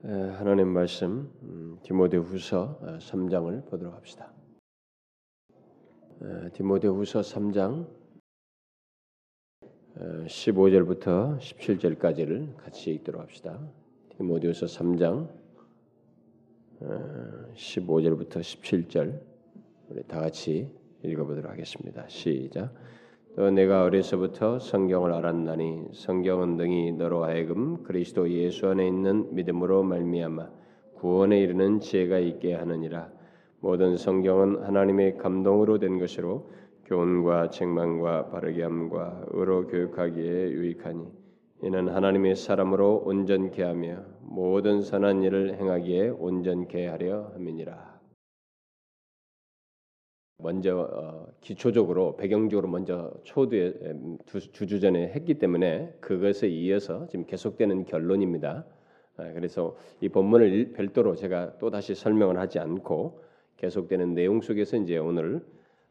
하나님 말씀 음, 디모데후서 3장을 어, 보도록 합시다. 디모데후서 3장 15절부터 17절까지를 같이 읽도록 합시다. 디모데후서 3장 15절부터 17절 우리 다 같이 읽어보도록 하겠습니다. 시작. 또 내가 어려서부터 성경을 알았나니 성경은 등이 너로 하여금 그리스도 예수 안에 있는 믿음으로 말미암아 구원에 이르는 지혜가 있게 하느니라. 모든 성경은 하나님의 감동으로 된 것으로 교훈과 책망과 바르게 함과 의로 교육하기에 유익하니 이는 하나님의 사람으로 온전케 하며 모든 선한 일을 행하기에 온전케 하려 함이니라 먼저 어, 기초적으로 배경적으로 먼저 초두에 두 주 전에 했기 때문에 그것에 이어서 지금 계속되는 결론입니다. 아, 그래서 이 본문을 별도로 제가 또 다시 설명을 하지 않고 계속되는 내용 속에서 이제 오늘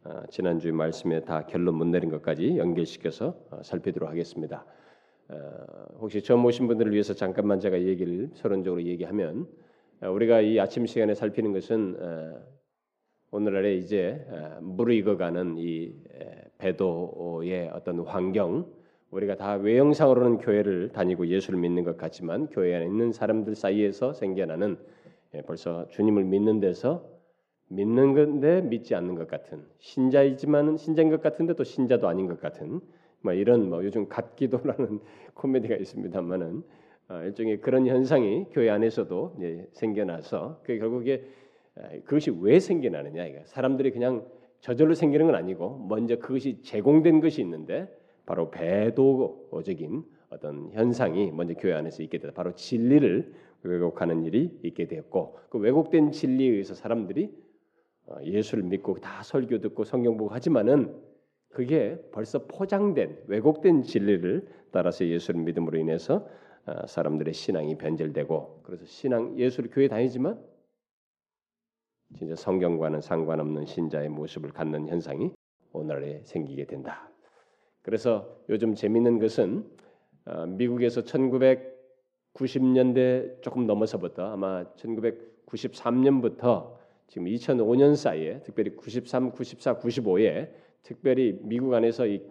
아, 지난주 말씀에 다 결론 못 내린 것까지 연결시켜서 어, 살피도록 하겠습니다. 아, 혹시 처음 오신 분들을 위해서 잠깐만 제가 얘기를 서론적으로 얘기하면 우리가 이 아침 시간에 살피는 것은 오늘날에 이제 무르익어가는 이 배도의 어떤 환경 우리가 다 외형상으로는 교회를 다니고 예수를 믿는 것 같지만 교회 안에 있는 사람들 사이에서 생겨나는 벌써 주님을 믿는 데서 믿는 건데 믿지 않는 것 같은 신자이지만은 신자인 것 같은데 또 신자도 아닌 것 같은 뭐 이런 뭐 요즘 갓기도라는 코미디가 있습니다만은 어, 일종의 그런 현상이 교회 안에서도 생겨나서 그 결국에 그것이 왜 생겨나느냐 이거 사람들이 그냥 저절로 생기는 건 아니고 먼저 그것이 제공된 것이 있는데 바로 배도적인 어떤 현상이 먼저 교회 안에서 있게 되다. 바로 진리를 왜곡하는 일이 있게 되었고 그 왜곡된 진리에 의해서 사람들이 어, 예수를 믿고 다 설교 듣고 성경 보고 하지만은 그게 벌써 포장된 왜곡된 진리를 따라서 예수를 믿음으로 인해서 어, 사람들의 신앙이 변절되고 그래서 신앙 예수를 교회 다니지만 진짜 성경과는 상관없는 신자의 모습을 갖는 현상이 오늘에 생기게 된다. 그래서 요즘 재밌는 것은 어, 미국에서 1990년대 조금 넘어서부터 아마 1993년부터 지금 2005년 사이에 특별히 93, 94, 95에 특별히 미국 안에서 이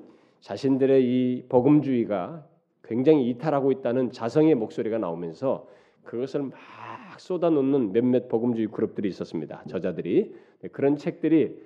자신들의 이 복음주의가 굉장히 이탈하고 있다는 자성의 목소리가 나오면서 그것을 막막 쏟아놓는 몇몇 복음주의 그룹들이 있었습니다. 저자들이 네, 그런 책들이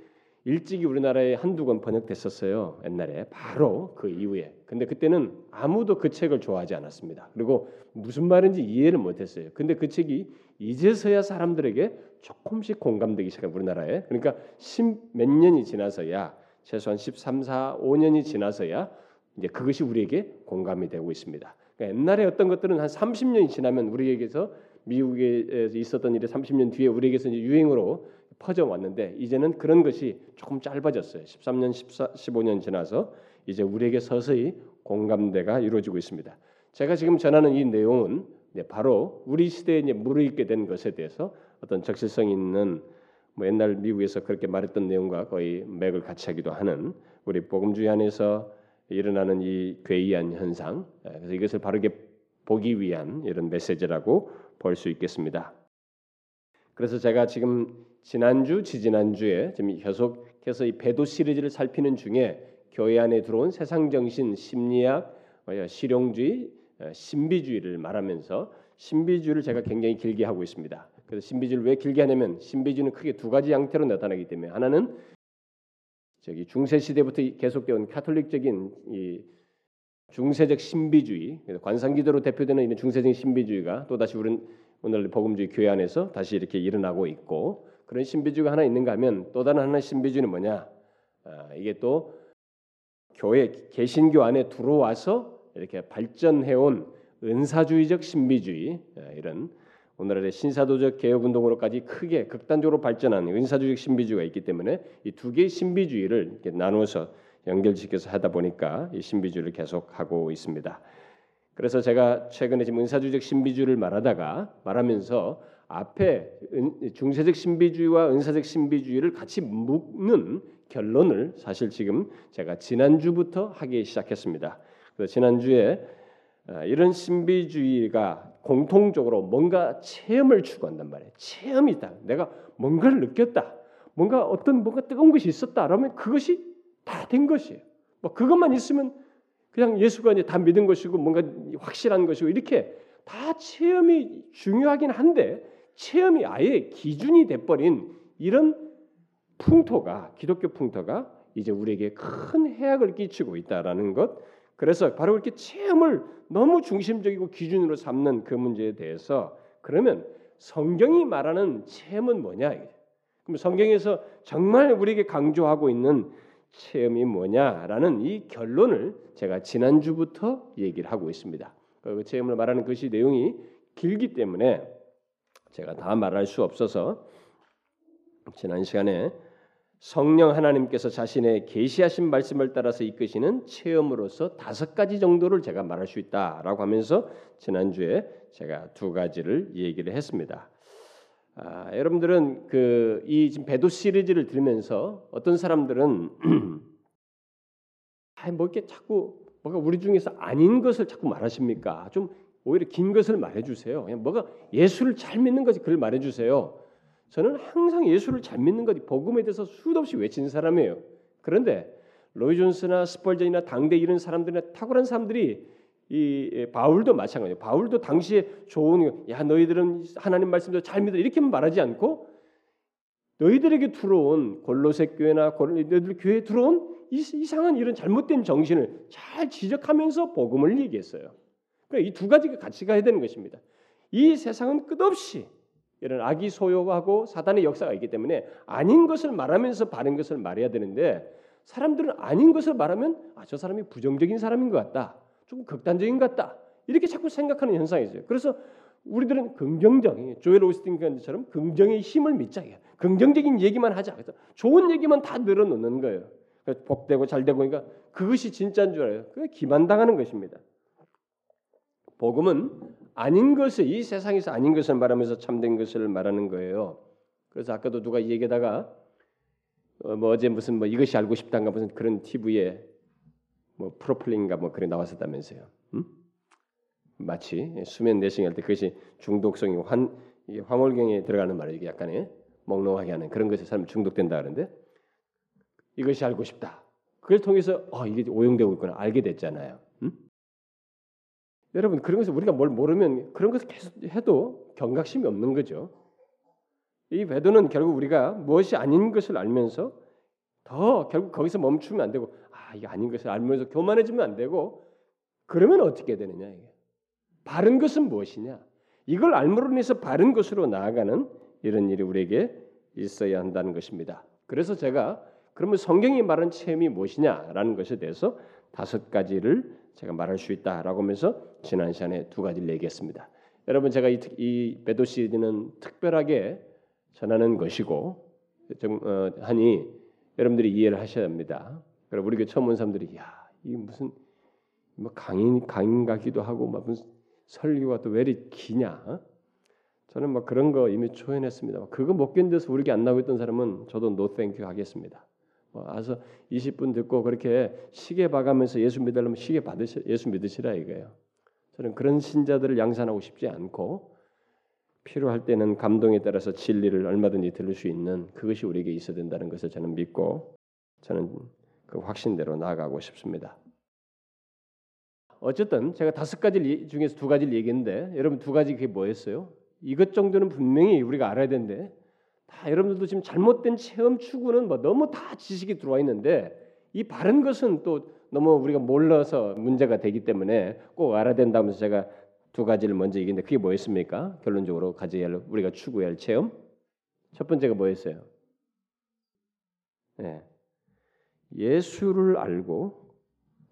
일찍이 우리나라에 한두 권 번역됐었어요. 옛날에 바로 그 이후에. 근데 그때는 아무도 그 책을 좋아하지 않았습니다. 그리고 무슨 말인지 이해를 못했어요. 근데 그 책이 이제서야 사람들에게 조금씩 공감되기 시작한 우리나라에. 그러니까 십몇 년이 지나서야 최소한 13, 4, 5년이 지나서야 이제 그것이 우리에게 공감이 되고 있습니다. 그러니까 옛날에 어떤 것들은 한 30년이 지나면 우리에게서 미국에 있었던 일이 30년 뒤에 우리에게서 이제 유행으로 퍼져 왔는데 이제는 그런 것이 조금 짧아졌어요. 13년, 14, 15년 지나서 이제 우리에게 서서히 공감대가 이루어지고 있습니다. 제가 지금 전하는 이 내용은 바로 우리 시대에 이제 무르익게 된 것에 대해서 어떤 적실성 있는 뭐 옛날 미국에서 그렇게 말했던 내용과 거의 맥을 같이 하기도 하는 우리 복음주의 안에서 일어나는 이 괴이한 현상, 그래서 이것을 바르게 보기 위한 이런 메시지라고 볼 수 있겠습니다. 그래서 제가 지금 지난주, 지지난주에 지금 계속해서 이 배도 시리즈를 살피는 중에 교회 안에 들어온 세상 정신, 심리학, 실용주의, 어, 신비주의를 말하면서 신비주의를 제가 굉장히 길게 하고 있습니다. 그래서 신비주의를 왜 길게 하냐면 신비주의는 크게 두 가지 양태로 나타나기 때문에 하나는 저기 중세 시대부터 계속되온 카톨릭적인 이 중세적 신비주의, 관상기도로 대표되는 이런 중세적 신비주의가 또 다시 우리 오늘 복음주의 교회 안에서 다시 이렇게 일어나고 있고 그런 신비주의가 하나 있는가 하면 또 다른 하나의 신비주의는 뭐냐? 아, 이게 또 교회 개신교 안에 들어와서 이렇게 발전해온 은사주의적 신비주의 아, 이런 오늘날의 신사도적 개혁 운동으로까지 크게 극단적으로 발전한 은사주의적 신비주의가 있기 때문에 이 두 개의 신비주의를 이렇게 나누어서 연결시켜서 하다 보니까 이 신비주의를 계속 하고 있습니다. 그래서 제가 최근에 지금 은사주의적 신비주의를 말하다가 말하면서 앞에 중세적 신비주의와 은사적 신비주의를 같이 묶는 결론을 사실 지금 제가 지난주부터 하기 시작했습니다. 그래서 지난주에 아, 이런 신비주의가 공통적으로 뭔가 체험을 추구한단 말이에요. 체험이 있다. 내가 뭔가를 느꼈다. 뭔가 어떤 뭔가 뜨거운 것이 있었다. 그러면 그것이 다 된 것이에요. 뭐 그것만 있으면 그냥 예수가 이제 다 믿은 것이고 뭔가 확실한 것이고 이렇게 다 체험이 중요하긴 한데 체험이 아예 기준이 돼버린 이런 풍토가 기독교 풍토가 이제 우리에게 큰 해악을 끼치고 있다라는 것. 그래서 바로 이렇게 체험을 너무 중심적이고 기준으로 삼는 그 문제에 대해서 그러면 성경이 말하는 체험은 뭐냐? 그럼 성경에서 정말 우리에게 강조하고 있는 체험이 뭐냐라는 이 결론을 제가 지난주부터 얘기를 하고 있습니다. 그 체험을 말하는 것이 내용이 길기 때문에 제가 다 말할 수 없어서 지난 시간에 성령 하나님께서 자신의 계시하신 말씀을 따라서 이끄시는 체험으로서 다섯 가지 정도를 제가 말할 수 있다라고 하면서 지난주에 제가 두 가지를 얘기를 했습니다. 아, 여러분들은 그 이 지금 배도 시리즈를 들으면서 어떤 사람들은 아뭐 이렇게 자꾸 뭐가 우리 중에서 아닌 것을 자꾸 말하십니까? 좀 오히려 긴 것을 말해주세요. 그냥 뭐가 예수를 잘 믿는 것이 그걸 말해주세요. 저는 항상 예수를 잘 믿는 것, 복음에 대해서 수도 없이 외치는 사람이에요. 그런데 로이 존스나 스펄전이나 당대 이런 사람들이나 탁월한 사람들이 이 바울도 마찬가지예요. 바울도 당시에 좋은 야 너희들은 하나님 말씀도 잘 믿어 이렇게만 말하지 않고 너희들에게 들어온 골로새 교회나 너희들 교회에 들어온 이상한 이런 잘못된 정신을 잘 지적하면서 복음을 얘기했어요. 그러니까 이 두 가지가 같이 가야 되는 것입니다. 이 세상은 끝없이 이런 악이 소요하고 사단의 역사가 있기 때문에 아닌 것을 말하면서 바른 것을 말해야 되는데 사람들은 아닌 것을 말하면 아, 저 사람이 부정적인 사람인 것 같다. 조금 극단적인 것 같다. 이렇게 자꾸 생각하는 현상이 있어요. 그래서 우리들은 긍정적, 조엘 오스틴처럼 긍정의 힘을 믿자. 긍정적인 얘기만 하자. 그래서 좋은 얘기만 다 늘어놓는 거예요. 복되고 잘 되고 그러니까 그것이 진짜인 줄 알아요. 그게 기만당하는 것입니다. 복음은 아닌 것을 이 세상에서 아닌 것을 말하면서 참된 것을 말하는 거예요. 그래서 아까도 누가 얘기하다가 어, 뭐 어제 무슨 뭐 이것이 알고 싶다가 무슨 그런 TV에 뭐 프로필링가 뭐 그래 나왔었다면서요. 음? 마치 수면 내싱할 때 그것이 중독성이 환 황홀경에 들어가는 말이에요. 약간의 몽롱하게 하는 그런 것에 사람 중독된다 하는데 이것이 알고 싶다. 그걸 통해서 어, 이게 오용되고 있구나 알게 됐잖아요. 음? 여러분 그런 것을 우리가 뭘 모르면 그런 것을 계속 해도 경각심이 없는 거죠. 이 외도는 결국 우리가 무엇이 아닌 것을 알면서 더 결국 거기서 멈추면 안 되고 아 이게 아닌 것을 알면서 교만해지면 안 되고 그러면 어떻게 되느냐 이게 바른 것은 무엇이냐 이걸 알므로 인해서 바른 것으로 나아가는 이런 일이 우리에게 있어야 한다는 것입니다. 그래서 제가 그러면 성경이 말하는 체험이 무엇이냐라는 것에 대해서 다섯 가지를 제가 말할 수 있다라고 하면서 지난 시간에 두 가지를 얘기했습니다. 여러분 제가 이, 이 배도 시리즈는 특별하게 전하는 것이고 좀 어, 하니 여러분들이 이해를 하셔야 합니다. 그리고 우리 교 처음 온 사람들이 야 이게 무슨 뭐 강의 강의 같기도 하고 막 무슨 설교가 또 왜 이리 기냐? 어? 저는 막 그런 거 이미 초연했습니다. 그거 못 견뎌서 우리 안 나오고 있던 사람은 저도 no thank you 하겠습니다. 뭐 와서 20분 듣고 그렇게 시계 봐가면서 예수 믿으려면 시계 받으시 예수 믿으시라 이거예요. 저는 그런 신자들을 양산하고 싶지 않고 필요할 때는 감동에 따라서 진리를 얼마든지 들을 수 있는 그것이 우리에게 있어야 된다는 것을 저는 믿고 저는 그 확신대로 나아가고 싶습니다. 어쨌든 제가 다섯 가지 중에서 두 가지를 얘기했는데 여러분 두 가지 그게 뭐였어요? 이것 정도는 분명히 우리가 알아야 되는데 다 여러분들도 지금 잘못된 체험 추구는 뭐 너무 다 지식이 들어와 있는데 이 바른 것은 또 너무 우리가 몰라서 문제가 되기 때문에 꼭 알아야 된다면서 제가 두 가지를 먼저 얘기했는데 그게 뭐였습니까? 결론적으로 가져야 할 우리가 추구해야 할 체험 첫 번째가 뭐였어요? 네. 예수를 알고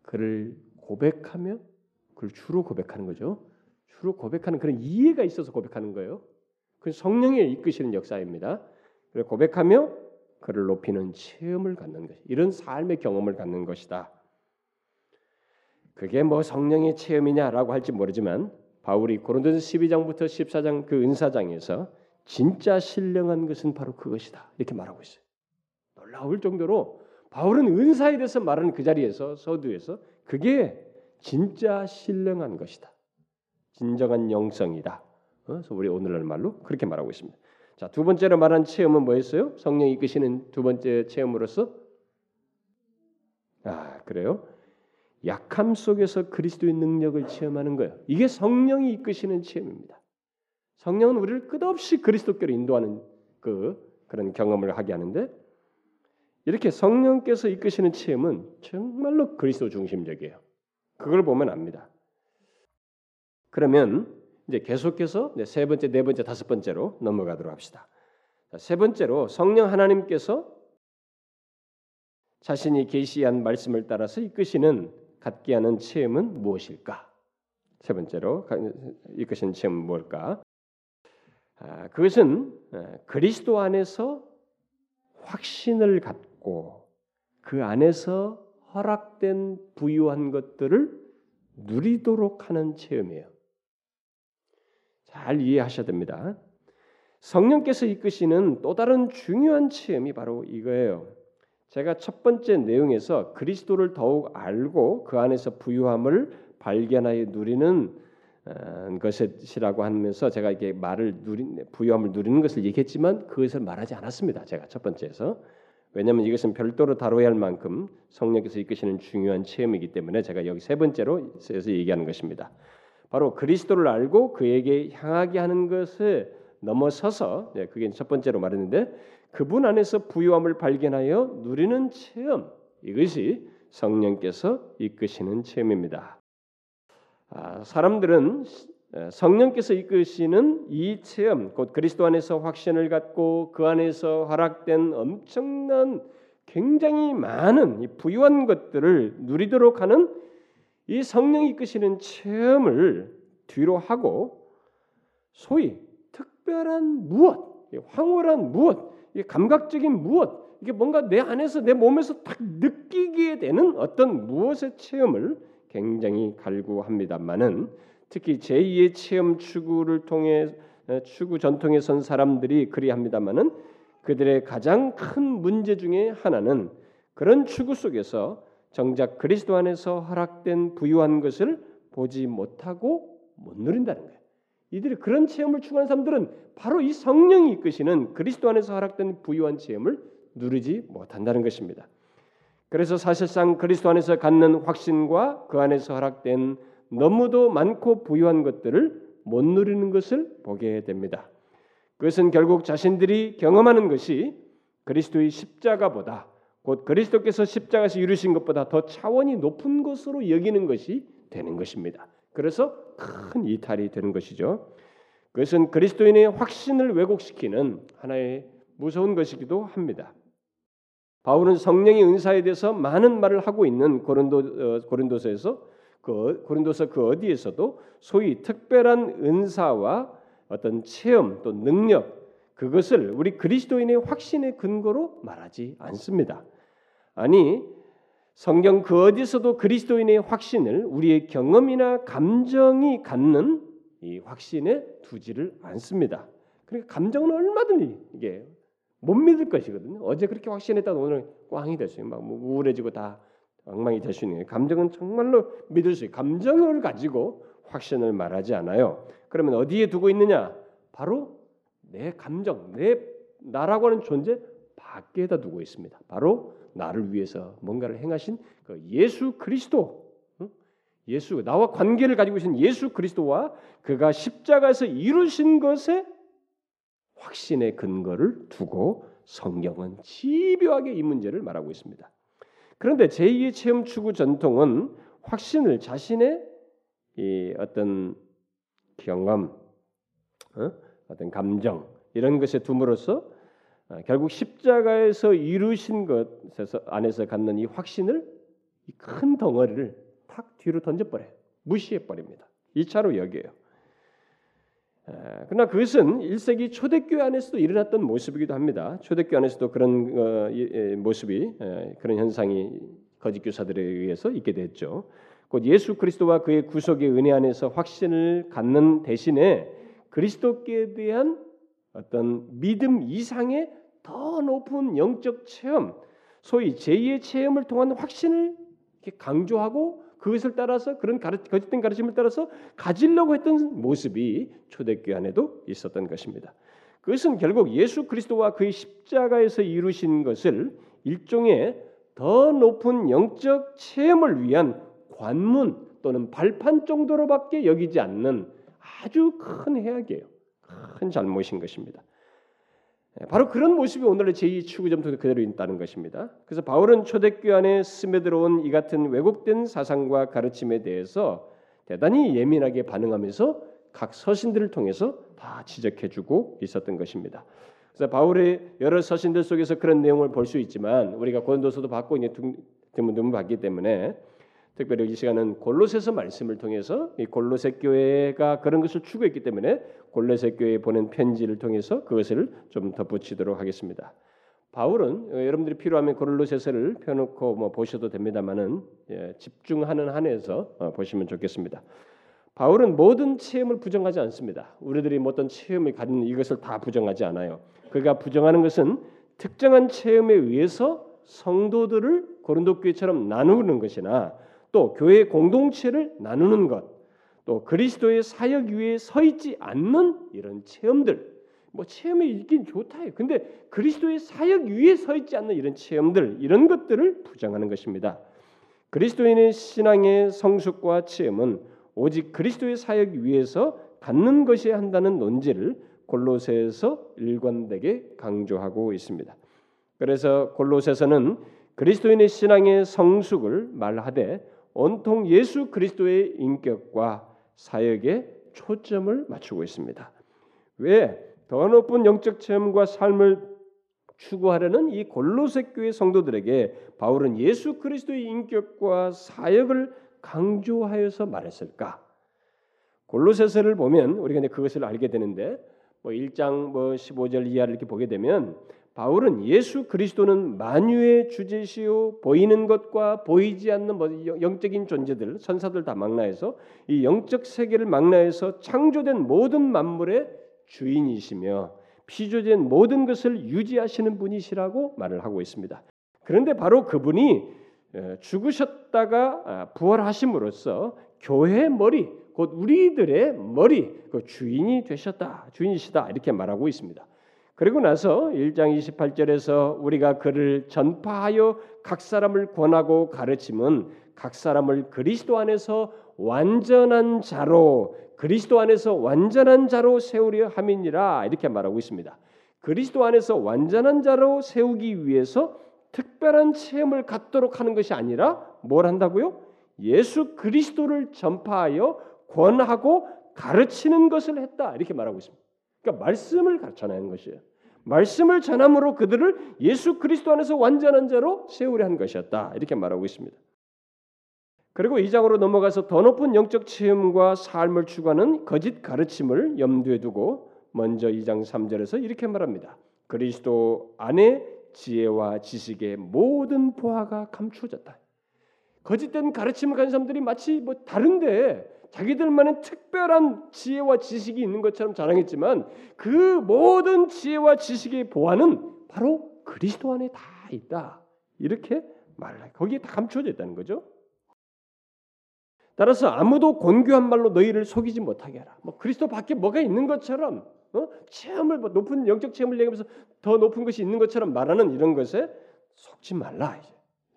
그를 고백하며 그걸 주로 고백하는 거죠. 주로 고백하는 그런 이해가 있어서 고백하는 거예요. 그 성령의 이끄시는 역사입니다. 고백하며 그를 높이는 체험을 갖는 것, 이런 삶의 경험을 갖는 것이다. 그게 뭐 성령의 체험이냐라고 할지 모르지만 바울이 고린도서 12장부터 14장 그 은사장에서 진짜 신령한 것은 바로 그것이다. 이렇게 말하고 있어요. 놀라울 정도로 바울은 은사에 대해서 말하는 그 자리에서 서두에서 그게 진짜 신령한 것이다. 진정한 영성이다. 어? 그래서 우리 오늘날 말로 그렇게 말하고 있습니다. 자, 두 번째로 말한 체험은 뭐였어요? 성령이 이끄시는 두 번째 체험으로서 아, 그래요? 약함 속에서 그리스도의 능력을 체험하는 거예요. 이게 성령이 이끄시는 체험입니다. 성령은 우리를 끝없이 그리스도께로 인도하는 그 그런 경험을 하게 하는데 이렇게 성령께서 이끄시는 체험은 정말로 그리스도 중심적이에요. 그걸 보면 압니다. 그러면 이제 계속해서 세 번째, 네 번째, 다섯 번째로 넘어가도록 합시다. 세 번째로 성령 하나님께서 자신이 계시한 말씀을 따라서 이끄시는 갖게 하는 체험은 무엇일까? 세 번째로 이끄시는 체험은 뭘까? 아, 그것은 그리스도 안에서 확신을 갖고 그 안에서 허락된 부유한 것들을 누리도록 하는 체험이에요. 잘 이해하셔야 됩니다. 성령께서 이끄시는 또 다른 중요한 체험이 바로 이거예요. 제가 첫 번째 내용에서 그리스도를 더욱 알고 그 안에서 부유함을 발견하여 누리는 어, 것이라고 하면서 제가 이게 말을 누린 부유함을 누리는 것을 얘기했지만 그것을 말하지 않았습니다. 제가 첫 번째에서 왜냐하면 이것은 별도로 다뤄야 할 만큼 성령께서 이끄시는 중요한 체험이기 때문에 제가 여기 세 번째로 해서 얘기하는 것입니다. 바로 그리스도를 알고 그에게 향하게 하는 것을 넘어서서 네, 그게 첫 번째로 말했는데 그분 안에서 부유함을 발견하여 누리는 체험 이것이 성령께서 이끄시는 체험입니다. 아, 사람들은 성령께서 이끄시는 이 체험, 곧 그리스도 안에서 확신을 갖고 그 안에서 허락된 엄청난 굉장히 많은 부유한 것들을 누리도록 하는 이 성령이 이끄시는 체험을 뒤로 하고 소위 특별한 무엇, 황홀한 무엇, 감각적인 무엇, 이게 뭔가 내 안에서 내 몸에서 딱 느끼게 되는 어떤 무엇의 체험을 굉장히 갈구합니다만은 특히 제2의 체험 추구를 통해 추구 전통에 선 사람들이 그리합니다만은 그들의 가장 큰 문제 중에 하나는 그런 추구 속에서 정작 그리스도 안에서 허락된 부유한 것을 보지 못하고 못 누린다는 거예요. 이들이 그런 체험을 추구하는 사람들은 바로 이 성령이 이끄시는 그리스도 안에서 허락된 부유한 체험을 누리지 못한다는 것입니다. 그래서 사실상 그리스도 안에서 갖는 확신과 그 안에서 허락된 너무도 많고 부유한 것들을 못 누리는 것을 보게 됩니다. 그것은 결국 자신들이 경험하는 것이 그리스도의 십자가보다 곧 그리스도께서 십자가에서 이루신 것보다 더 차원이 높은 것으로 여기는 것이 되는 것입니다. 그래서 큰 이탈이 되는 것이죠. 그것은 그리스도인의 확신을 왜곡시키는 하나의 무서운 것이기도 합니다. 바울은 성령의 은사에 대해서 많은 말을 하고 있는 고린도 어, 고린도서에서 그 고린도서 그 어디에서도 소위 특별한 은사와 어떤 체험 또 능력 그것을 우리 그리스도인의 확신의 근거로 말하지 않습니다. 아니 성경 그 어디서도 그리스도인의 확신을 우리의 경험이나 감정이 갖는 이 확신에 두지를 않습니다. 그러니까 감정은 얼마든지 이게 못 믿을 것이거든요. 어제 그렇게 확신했다 오늘 꽝이 됐어요. 막뭐 우울해지고 다 엉망이 될 수 있는 거예요. 감정은 정말로 믿을 수 있어요. 감정을 가지고 확신을 말하지 않아요. 그러면 어디에 두고 있느냐? 바로 내 감정, 내 나라고 하는 존재 밖에다 두고 있습니다. 바로 나를 위해서 뭔가를 행하신 그 예수 그리스도, 예수 나와 관계를 가지고 계신 예수 그리스도와 그가 십자가에서 이루신 것에 확신의 근거를 두고 성경은 집요하게 이 문제를 말하고 있습니다. 그런데 제2의 체험 추구 전통은 확신을 자신의 이 어떤 경험, 어? 떤 감정 이런 것에 둠으로써 어, 결국 십자가에서 이루신 것에서 안에서 갖는 이 확신을 이 큰 덩어리를 탁 뒤로 던져버려요. 무시해 버립니다. 2차로 여겨요. 그러나 그것은 1세기 초대교회 안에서도 일어났던 모습이기도 합니다. 초대교회 안에서도 그런 어, 모습이 그런 현상이 거짓 교사들에 의해서 있게 됐죠. 곧 예수 그리스도와 그의 구속의 은혜 안에서 확신을 갖는 대신에 그리스도께 대한 어떤 믿음 이상의 더 높은 영적 체험, 소위 제2의 체험을 통한 확신을 강조하고 그것을 따라서 그런 가르, 거짓된 가르침을 따라서 가지려고 했던 모습이 초대교회 안에도 있었던 것입니다. 그것은 결국 예수 그리스도와 그의 십자가에서 이루신 것을 일종의 더 높은 영적 체험을 위한 관문 또는 발판 정도로밖에 여기지 않는 아주 큰 해악이에요. 큰 잘못인 것입니다. 예, 바로 그런 모습이 오늘의 제2 추구점도 그대로 있다는 것입니다. 그래서 바울은 초대교회 안에 스며들어온 이 같은 왜곡된 사상과 가르침에 대해서 대단히 예민하게 반응하면서 각 서신들을 통해서 다 지적해주고 있었던 것입니다. 그래서 바울의 여러 서신들 속에서 그런 내용을 볼 수 있지만 우리가 고린도서도 받고 이제 드문드문 봤기 때문에 특별히 이 시간은 골로새서 말씀을 통해서 이 골로새 교회가 그런 것을 추구했기 때문에 골로새 교회에 보낸 편지를 통해서 그것을 좀 덧붙이도록 하겠습니다. 바울은 어, 여러분들이 필요하면 골로새서를 펴놓고 뭐 보셔도 됩니다만은 예, 집중하는 한에서 어, 보시면 좋겠습니다. 바울은 모든 체험을 부정하지 않습니다. 우리들이 어떤 체험을 가진 이것을 다 부정하지 않아요. 그가 부정하는 것은 특정한 체험에 의해서 성도들을 고린도 교회처럼 나누는 것이나 또 교회 공동체를 나누는 것, 또 그리스도의 사역 위에 서 있지 않는 이런 체험들, 뭐 체험이 있긴 좋다 요. 근데 그리스도의 사역 위에 서 있지 않는 이런 체험들, 이런 것들을 부정하는 것입니다. 그리스도인의 신앙의 성숙과 체험은 오직 그리스도의 사역 위에서 갖는 것이 한다는 논지를 골로새에서 일관되게 강조하고 있습니다. 그래서 골로새서는 그리스도인의 신앙의 성숙을 말하되 온통 예수 그리스도의 인격과 사역에 초점을 맞추고 있습니다. 왜? 더 높은 영적 체험과 삶을 추구하려는 이 골로새 교회 성도들에게 바울은 예수 그리스도의 인격과 사역을 강조하여서 말했을까? 골로새서를 보면 우리가 이제 그것을 알게 되는데 뭐 1장 뭐 15절 이하를 이렇게 보게 되면 바울은 예수 그리스도는 만유의 주제시요 보이는 것과 보이지 않는 뭐 영적인 존재들 선사들 다 망라해서 이 영적 세계를 망라해서 창조된 모든 만물의 주인이시며 피조된 모든 것을 유지하시는 분이시라고 말을 하고 있습니다. 그런데 바로 그분이 죽으셨다가 아, 부활하심으로써 교회의 머리 곧 우리들의 머리 그 주인이 되셨다 주인이시다 이렇게 말하고 있습니다. 그리고 나서 1장 28절에서 우리가 그를 전파하여 각 사람을 권하고 가르침은 각 사람을 그리스도 안에서 완전한 자로 그리스도 안에서 완전한 자로 세우려 함이니라 이렇게 말하고 있습니다. 그리스도 안에서 완전한 자로 세우기 위해서 특별한 체험을 갖도록 하는 것이 아니라 뭘 한다고요? 예수 그리스도를 전파하여 권하고 가르치는 것을 했다 이렇게 말하고 있습니다. 그러니까 말씀을 전하는 것이에요. 말씀을 전함으로 그들을 예수 그리스도 안에서 완전한 자로 세우려 한 것이었다. 이렇게 말하고 있습니다. 그리고 이 장으로 넘어가서 더 높은 영적 체험과 삶을 추구하는 거짓 가르침을 염두에 두고 먼저 2장 3절에서 이렇게 말합니다. 그리스도 안에 지혜와 지식의 모든 보화가 감추어졌다. 거짓된 가르침을 가진 사람들이 마치 뭐 다른데 자기들만의 특별한 지혜와 지식이 있는 것처럼 자랑했지만 그 모든 지혜와 지식의 보완은 바로 그리스도 안에 다 있다. 이렇게 말을 해. 거기에 다 감춰져 있다는 거죠. 따라서 아무도 곤교한 말로 너희를 속이지 못하게 하라. 뭐 그리스도 밖에 뭐가 있는 것처럼 어? 체험을 뭐 높은 영적 체험을 얘기하면서 더 높은 것이 있는 것처럼 말하는 이런 것에 속지 말라.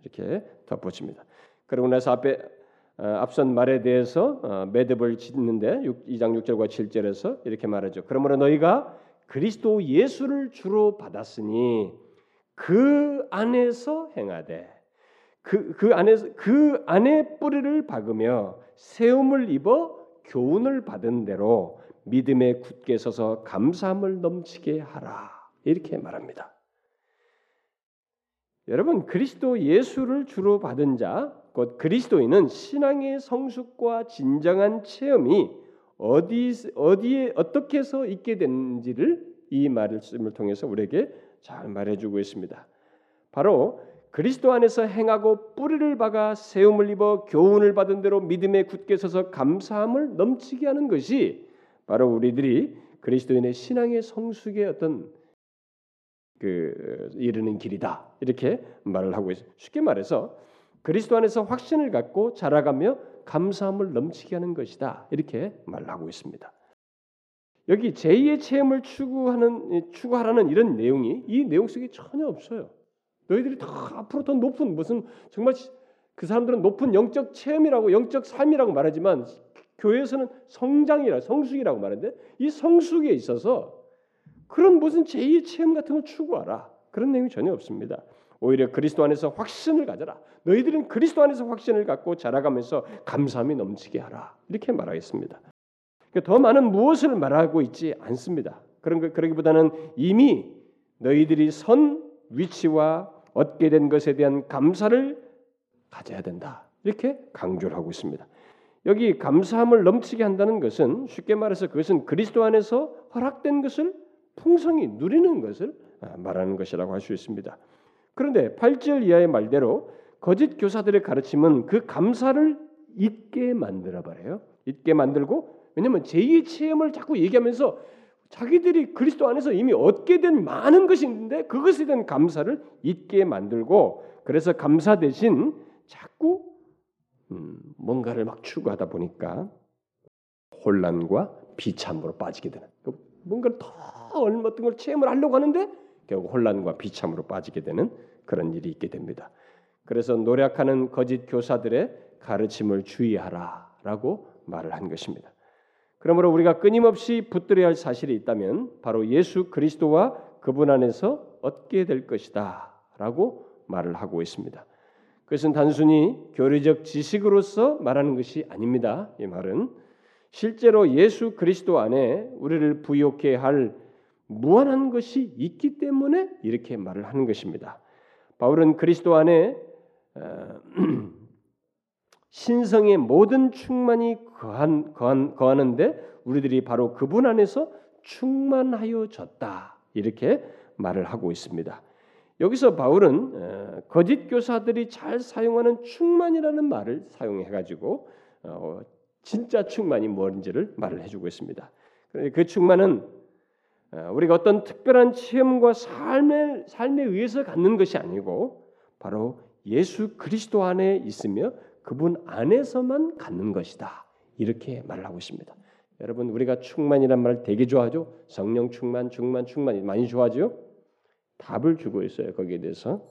이렇게 덧붙입니다. 그리고 나서 앞에 어, 앞선 말에 대해서 어, 매듭을 짓는데 2장 6절과 7절에서 이렇게 말하죠. 그러므로 너희가 그리스도 예수를 주로 받았으니 그 안에서 행하되 그, 그 안에서 그 안에 뿌리를 박으며 세움을 입어 교훈을 받은 대로 믿음에 굳게 서서 감사함을 넘치게 하라 이렇게 말합니다. 여러분 그리스도 예수를 주로 받은 자 곧 그리스도인은 신앙의 성숙과 진정한 체험이 어디 어디에 어떻게 해서 있게 되는지를 이 말씀을 통해서 우리에게 잘 말해주고 있습니다. 바로 그리스도 안에서 행하고 뿌리를 박아 세움을 입어 교훈을 받은 대로 믿음에 굳게 서서 감사함을 넘치게 하는 것이 바로 우리들이 그리스도인의 신앙의 성숙의 어떤 그 이르는 길이다 이렇게 말을 하고 있어요. 쉽게 말해서 그리스도 안에서 확신을 갖고 자라가며 감사함을 넘치게 하는 것이다. 이렇게 말하고 있습니다. 여기 제2의 체험을 추구하는 추구하라는 이런 내용이 이 내용 속에 전혀 없어요. 너희들이 더 앞으로 더 높은 무슨 정말 그 사람들은 높은 영적 체험이라고 영적 삶이라고 말하지만 교회에서는 성장이라 성숙이라고 말하는데 이 성숙에 있어서 그런 무슨 제2의 체험 같은 걸 추구하라 그런 내용이 전혀 없습니다. 오히려 그리스도 안에서 확신을 가져라. 너희들은 그리스도 안에서 확신을 갖고 자라가면서 감사함이 넘치게 하라. 이렇게 말하겠습니다. 그러니까 더 많은 무엇을 말하고 있지 않습니다. 그런 거 그러기보다는 이미 너희들이 선 위치와 얻게 된 것에 대한 감사를 가져야 된다. 이렇게 강조를 하고 있습니다. 여기 감사함을 넘치게 한다는 것은 쉽게 말해서 그것은 그리스도 안에서 허락된 것을 풍성히 누리는 것을 말하는 것이라고 할 수 있습니다. 그런데 8절 이하의 말대로 거짓 교사들의 가르침은 그 감사를 잊게 만들어 버려요. 잊게 만들고 왜냐하면 제2의 체험을 자꾸 얘기하면서 자기들이 그리스도 안에서 이미 얻게 된 많은 것이 있는데 그것에 대한 감사를 잊게 만들고 그래서 감사 대신 자꾸 음, 뭔가를 막 추구하다 보니까 혼란과 비참으로 빠지게 되는 뭔가를 더 어떤 걸 체험을 하려고 하는데 결국 혼란과 비참으로 빠지게 되는 그런 일이 있게 됩니다. 그래서 노력하는 거짓 교사들의 가르침을 주의하라라고 말을 한 것입니다. 그러므로 우리가 끊임없이 붙들어야 할 사실이 있다면 바로 예수 그리스도와 그분 안에서 얻게 될 것이다라고 말을 하고 있습니다. 그것은 단순히 교리적 지식으로서 말하는 것이 아닙니다. 이 말은 실제로 예수 그리스도 안에 우리를 부욕해 할 무한한 것이 있기 때문에 이렇게 말을 하는 것입니다. 바울은 그리스도 안에 어, 신성의 모든 충만이 거한, 거한, 거하는데 우리들이 바로 그분 안에서 충만하여졌다 이렇게 말을 하고 있습니다. 여기서 바울은 어, 거짓 교사들이 잘 사용하는 충만이라는 말을 사용해 가지고 어, 진짜 충만이 뭔지를 말을 해주고 있습니다. 그 충만은 어, 우리가 어떤 특별한 체험과 삶에 삶에 의해서 갖는 것이 아니고 바로 예수 그리스도 안에 있으며 그분 안에서만 갖는 것이다. 이렇게 말을 하고 있습니다. 여러분 우리가 충만이란 말 되게 좋아하죠. 성령 충만, 충만, 충만 많이 좋아하죠. 답을 주고 있어요. 거기에 대해서.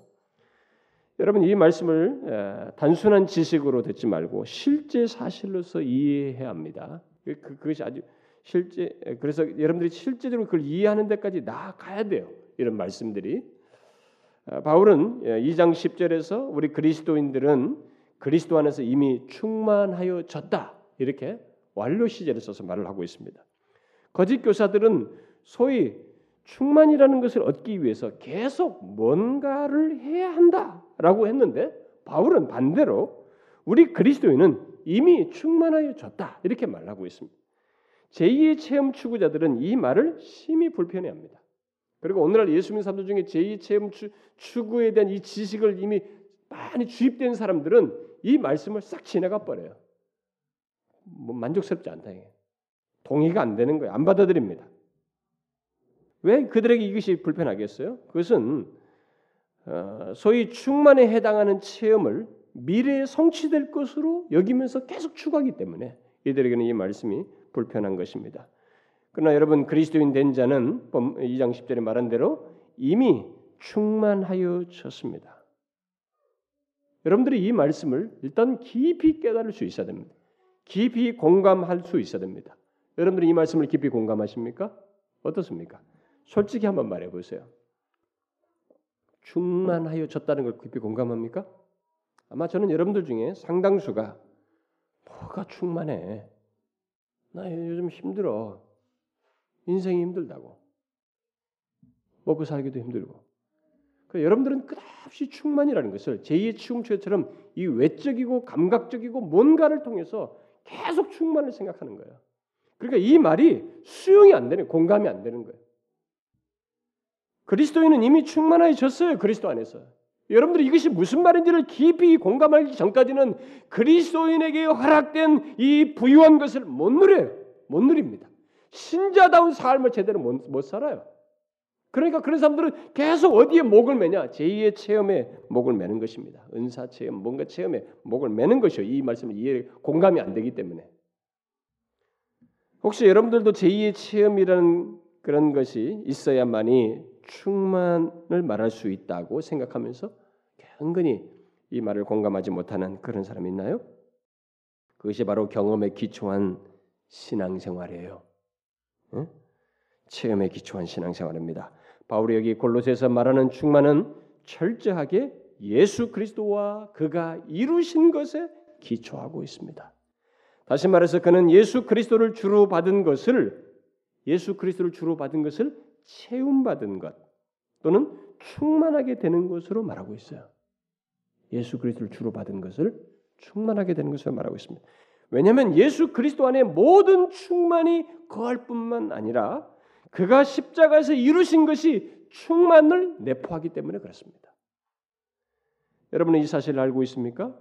여러분 이 말씀을 단순한 지식으로 듣지 말고 실제 사실로서 이해해야 합니다. 그, 그것이 아주 실제 그래서 여러분들이 실제적으로 그걸 이해하는 데까지 나아가야 돼요. 이런 말씀들이 아, 바울은 2장 10절에서 우리 그리스도인들은 그리스도 안에서 이미 충만하여졌다 이렇게 완료 시제를 써서 말을 하고 있습니다. 거짓 교사들은 소위 충만이라는 것을 얻기 위해서 계속 뭔가를 해야 한다라고 했는데 바울은 반대로 우리 그리스도인은 이미 충만하여졌다 이렇게 말하고 있습니다. 제2의 체험 추구자들은 이 말을 심히 불편해합니다. 그리고 오늘날 예수 믿는 사람들 중에 제2 체험 추구에 대한 이 지식을 이미 많이 주입된 사람들은 이 말씀을 싹 지나가 버려요. 뭐 만족스럽지 않다 이게. 동의가 안 되는 거예요. 안 받아들입니다. 왜 그들에게 이것이 불편하겠어요? 그것은 어, 소위 충만에 해당하는 체험을 미래에 성취될 것으로 여기면서 계속 추구하기 때문에 이들에게는 이 말씀이 불편한 것입니다. 그러나 여러분 그리스도인 된 자는 2장 10절에 말한 대로 이미 충만하여 졌습니다. 여러분들이 이 말씀을 일단 깊이 깨달을 수 있어야 됩니다. 깊이 공감할 수 있어야 됩니다. 여러분들이 이 말씀을 깊이 공감하십니까? 어떻습니까? 솔직히 한번 말해 보세요. 충만하여 졌다는 걸 깊이 공감합니까? 아마 저는 여러분들 중에 상당수가 뭐가 충만해. 나 요즘 힘들어. 인생이 힘들다고. 먹고 살기도 힘들고. 그 여러분들은 끝없이 충만이라는 것을 제2의 충초처럼 이 외적이고 감각적이고 뭔가를 통해서 계속 충만을 생각하는 거예요. 그러니까 이 말이 수용이 안 되는 공감이 안 되는 거예요. 그리스도인은 이미 충만해졌어요. 그리스도 안에서. 여러분들이 이것이 무슨 말인지를 깊이 공감하기 전까지는 그리스도인에게 허락된 이 부유한 것을 못 누려요. 못 누립니다. 신자다운 삶을 제대로 못, 못 살아요. 그러니까 그런 사람들은 계속 어디에 목을 매냐? 제2의 체험에 목을 매는 것입니다. 은사 체험, 뭔가 체험에 목을 매는 것이요. 이 말씀은 이해 공감이 안 되기 때문에. 혹시 여러분들도 제2의 체험이라는 그런 것이 있어야만이 충만을 말할 수 있다고 생각하면서 은근히 이 말을 공감하지 못하는 그런 사람이 있나요? 그것이 바로 경험에 기초한 신앙생활이에요. 응? 체험에 기초한 신앙생활입니다. 바울이 여기 골로새서 말하는 충만은 철저하게 예수 그리스도와 그가 이루신 것에 기초하고 있습니다. 다시 말해서 그는 예수 그리스도를 주로 받은 것을 예수 그리스도를 주로 받은 것을 채움받은 것 또는 충만하게 되는 것으로 말하고 있어요. 예수 그리스도를 주로 받은 것을 충만하게 되는 것으로 말하고 있습니다. 왜냐하면 예수 그리스도 안에 모든 충만이 거할 뿐만 아니라 그가 십자가에서 이루신 것이 충만을 내포하기 때문에 그렇습니다. 여러분은 이 사실을 알고 있습니까?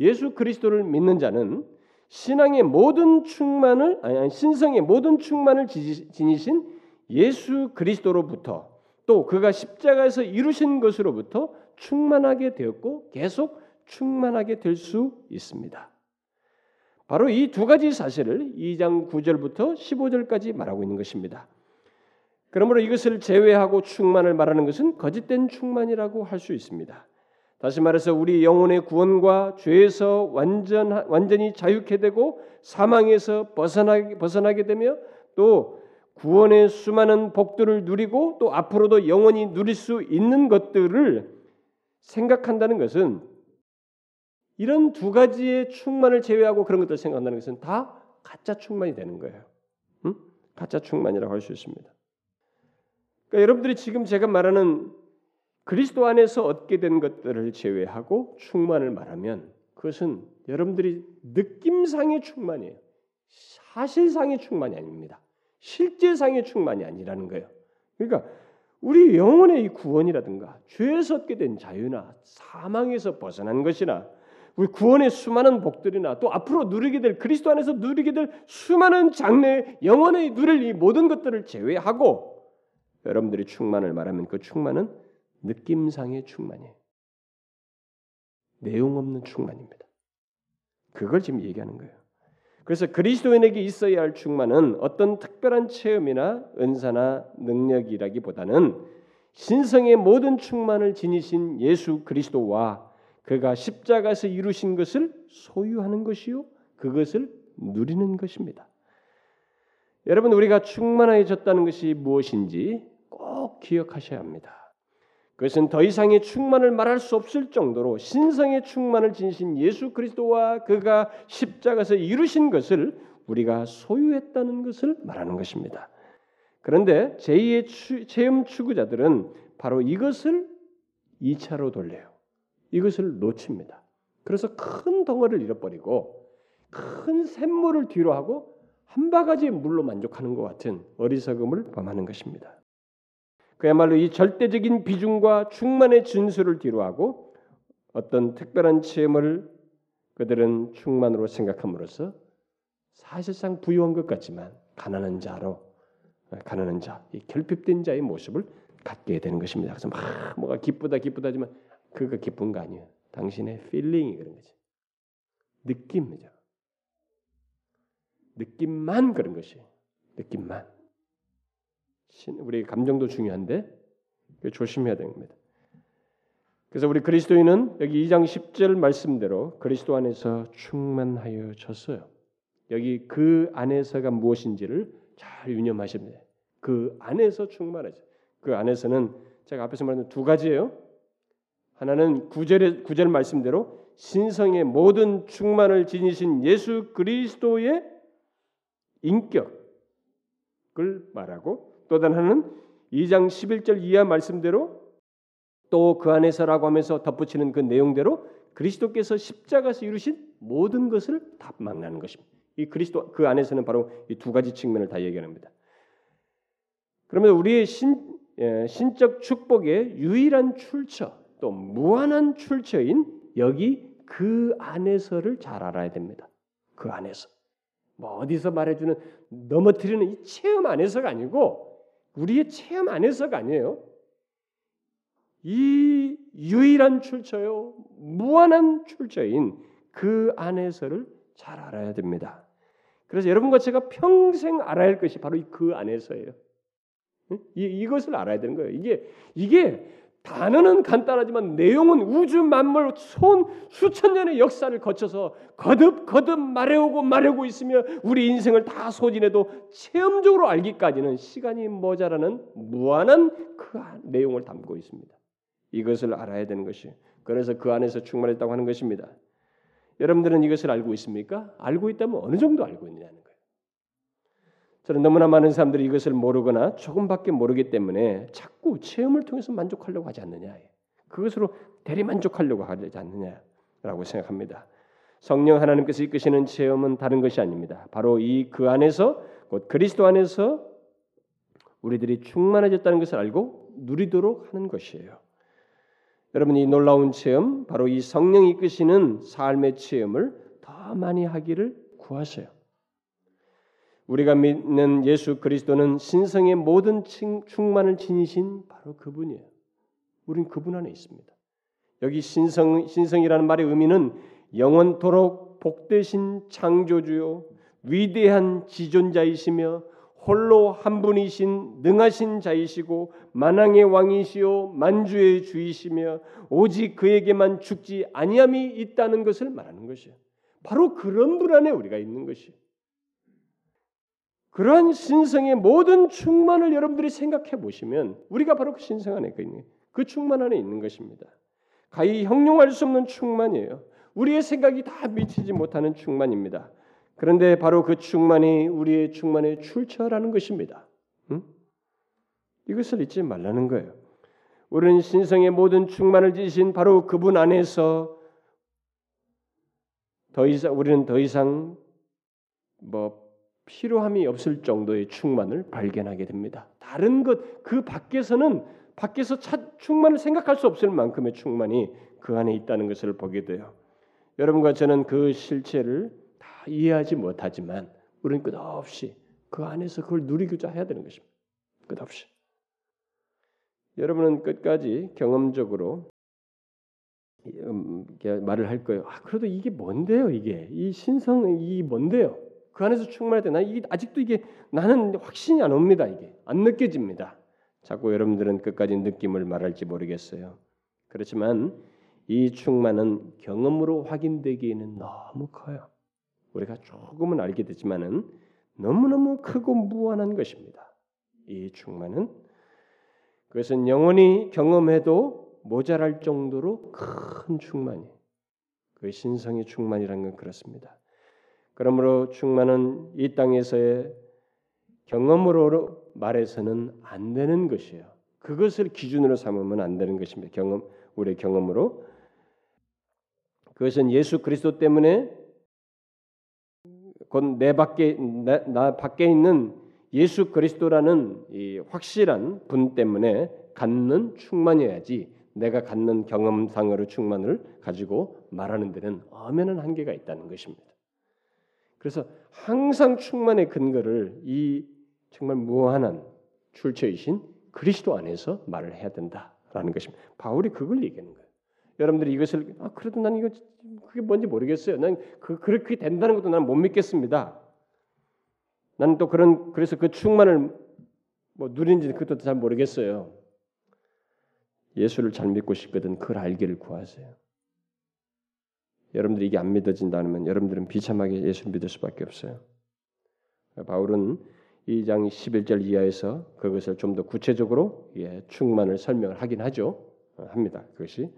예수 그리스도를 믿는 자는 신앙의 모든 충만을 아니 신성의 모든 충만을 지니신 예수 그리스도로부터 또 그가 십자가에서 이루신 것으로부터 충만하게 되었고 계속 충만하게 될 수 있습니다. 바로 이 두 가지 사실을 2장 9절부터 15절까지 말하고 있는 것입니다. 그러므로 이것을 제외하고 충만을 말하는 것은 거짓된 충만이라고 할 수 있습니다. 다시 말해서 우리 영혼의 구원과 죄에서 완전 완전히 자유케 되고 사망에서 벗어나게 벗어나게 되며 또 구원의 수많은 복들을 누리고 또 앞으로도 영원히 누릴 수 있는 것들을 생각한다는 것은 이런 두 가지의 충만을 제외하고 그런 것들을 생각한다는 것은 다 가짜 충만이 되는 거예요. 응? 가짜 충만이라고 할 수 있습니다. 그러니까 여러분들이 지금 제가 말하는 그리스도 안에서 얻게 된 것들을 제외하고 충만을 말하면 그것은 여러분들이 느낌상의 충만이에요. 사실상의 충만이 아닙니다. 실제상의 충만이 아니라는 거예요. 그러니까 우리 영혼의 이 구원이라든가 죄에서 얻게 된 자유나 사망에서 벗어난 것이나 우리 구원의 수많은 복들이나 또 앞으로 누리게 될 그리스도 안에서 누리게 될 수많은 장래 영원의 누릴 이 모든 것들을 제외하고 여러분들이 충만을 말하면 그 충만은 느낌상의 충만이에요. 내용 없는 충만입니다. 그걸 지금 얘기하는 거예요. 그래서 그리스도인에게 있어야 할 충만은 어떤 특별한 체험이나 은사나 능력이라기보다는 신성의 모든 충만을 지니신 예수 그리스도와 그가 십자가에서 이루신 것을 소유하는 것이요 그것을 누리는 것입니다. 여러분 우리가 충만해졌다는 것이 무엇인지 꼭 기억하셔야 합니다. 그것은 더 이상의 충만을 말할 수 없을 정도로 신성의 충만을 지니신 예수 그리스도와 그가 십자가에서 이루신 것을 우리가 소유했다는 것을 말하는 것입니다. 그런데 제2의 체험 추구자들은 바로 이것을 2차로 돌려요. 이것을 놓칩니다. 그래서 큰 덩어리를 잃어버리고 큰 샘물을 뒤로 하고 한 바가지 물로 만족하는 것 같은 어리석음을 범하는 것입니다. 그야말로 이 절대적인 비중과 충만의 진수를 뒤로하고 어떤 특별한 체험을 그들은 충만으로 생각함으로써 사실상 부유한 것 같지만 가난한 자로 가난한 자, 이 결핍된 자의 모습을 갖게 되는 것입니다. 그래서 막 뭐가 기쁘다 기쁘다지만 그가 기쁜 거 아니에요. 당신의 feeling이 그런 거지. 느낌이죠. 느낌만 그런 것이. 느낌만. 우리 감정도 중요한데 조심해야 겁니다. 그래서 우리 그리스도인은 여기 2장 10절 말씀대로 그리스도 안에서 충만하여 졌어요. 여기 그 안에서가 무엇인지를 잘 유념하십니다. 그 안에서 충만하죠. 그 안에서는 제가 앞에서 말한 두 가지예요. 하나는 구절의 구절 말씀대로 신성의 모든 충만을 지니신 예수 그리스도의 인격을 말하고 또 다른 하나는 2장 11절 이하 말씀대로 또 그 안에서라고 하면서 덧붙이는 그 내용대로 그리스도께서 십자가에서 이루신 모든 것을 다 망라는 것입니다. 이 그리스도 그 안에서는 바로 이 두 가지 측면을 다 얘기합니다. 그러면 우리의 신, 예, 신적 축복의 유일한 출처 또 무한한 출처인 여기 그 안에서를 잘 알아야 됩니다. 그 안에서 뭐 어디서 말해주는 넘어뜨리는 이 체험 안에서가 아니고 우리의 체험 안에서가 아니에요. 이 유일한 출처요, 무한한 출처인 그 안에서를 잘 알아야 됩니다. 그래서 여러분과 제가 평생 알아야 할 것이 바로 그 안에서예요. 이, 이것을 알아야 되는 거예요. 이게 이게 단어는 간단하지만 내용은 우주 만물 손 수천 년의 역사를 거쳐서 거듭 거듭 말해오고 말해오고 있으며 우리 인생을 다 소진해도 체험적으로 알기까지는 시간이 모자라는 무한한 그 내용을 담고 있습니다. 이것을 알아야 되는 것이 그래서 그 안에서 충만했다고 하는 것입니다. 여러분들은 이것을 알고 있습니까? 알고 있다면 어느 정도 알고 있느냐는. 저는 너무나 많은 사람들이 이것을 모르거나 조금밖에 모르기 때문에 자꾸 체험을 통해서 만족하려고 하지 않느냐. 그것으로 대리 만족하려고 하지 않느냐라고 생각합니다. 성령 하나님께서 이끄시는 체험은 다른 것이 아닙니다. 바로 이 그 안에서 곧 그리스도 안에서 우리들이 충만해졌다는 것을 알고 누리도록 하는 것이에요. 여러분 이 놀라운 체험, 바로 이 성령이 이끄시는 삶의 체험을 더 많이 하기를 구하세요. 우리가 믿는 예수 그리스도는 신성의 모든 충만을 지니신 바로 그분이에요. 우린 그분 안에 있습니다. 여기 신성 신성이라는 말의 의미는 영원토록 복되신 창조주요 위대한 지존자이시며 홀로 한 분이신 능하신 자이시고 만왕의 왕이시요 만주의 주이시며 오직 그에게만 죽지 아니함이 있다는 것을 말하는 것이에요. 바로 그런 분 안에 우리가 있는 것이에요. 그러한 신성의 모든 충만을 여러분들이 생각해 보시면 우리가 바로 그 신성 안에 있는 그 충만 안에 있는 것입니다. 가히 형용할 수 없는 충만이에요. 우리의 생각이 다 미치지 못하는 충만입니다. 그런데 바로 그 충만이 우리의 충만의 출처라는 것입니다. 응? 이것을 잊지 말라는 거예요. 우리는 신성의 모든 충만을 지신 바로 그분 안에서 더 이상 우리는 더 이상 뭐 필요함이 없을 정도의 충만을 발견하게 됩니다. 다른 것 그 밖에서는 밖에서 차, 충만을 생각할 수 없을 만큼의 충만이 그 안에 있다는 것을 보게 돼요. 여러분과 저는 그 실체를 다 이해하지 못하지만 우리는 끝없이 그 안에서 그걸 누리고자 해야 되는 것입니다. 끝없이. 여러분은 끝까지 경험적으로 음, 말을 할 거예요. 아, 그래도 이게 뭔데요, 이게? 이 신성, 이 뭔데요? 그 안에서 충만할 때, 나 이게 아직도 이게 나는 확신이 안 옵니다. 이게 안 느껴집니다. 자꾸 여러분들은 끝까지 느낌을 말할지 모르겠어요. 그렇지만 이 충만은 경험으로 확인되기에는 너무 커요. 우리가 조금은 알게 되지만은 너무너무 크고 무한한 것입니다. 이 충만은 그것은 영원히 경험해도 모자랄 정도로 큰 충만이. 그 신성의 충만이라는 건 그렇습니다. 그러므로 충만은 이 땅에서의 경험으로 말해서는 안 되는 것이에요. 그것을 기준으로 삼으면 안 되는 것입니다. 경험 우리의 경험으로 그것은 예수 그리스도 때문에 곧 내 밖에 나, 나 밖에 있는 예수 그리스도라는 이 확실한 분 때문에 갖는 충만이어야지 내가 갖는 경험상으로 충만을 가지고 말하는 데는 엄연한 한계가 있다는 것입니다. 그래서 항상 충만의 근거를 이 정말 무한한 출처이신 그리스도 안에서 말을 해야 된다라는 것입니다. 바울이 그걸 얘기하는 거예요. 여러분들이 이것을 아 그래도 난 이거 그게 뭔지 모르겠어요. 난 그 그렇게 된다는 것도 나는 못 믿겠습니다. 나는 또 그런 그래서 그 충만을 뭐 누린지 그것도 잘 모르겠어요. 예수를 잘 믿고 싶거든 그걸 알기를 구하세요. 여러분들이 이게 안 믿어진다면 여러분들은 비참하게 예수를 믿을 수밖에 없어요. 바울은 2장 11절 이하에서 그것을 좀 더 구체적으로 예, 충만을 설명을 하긴 하죠. 어, 합니다. 그것이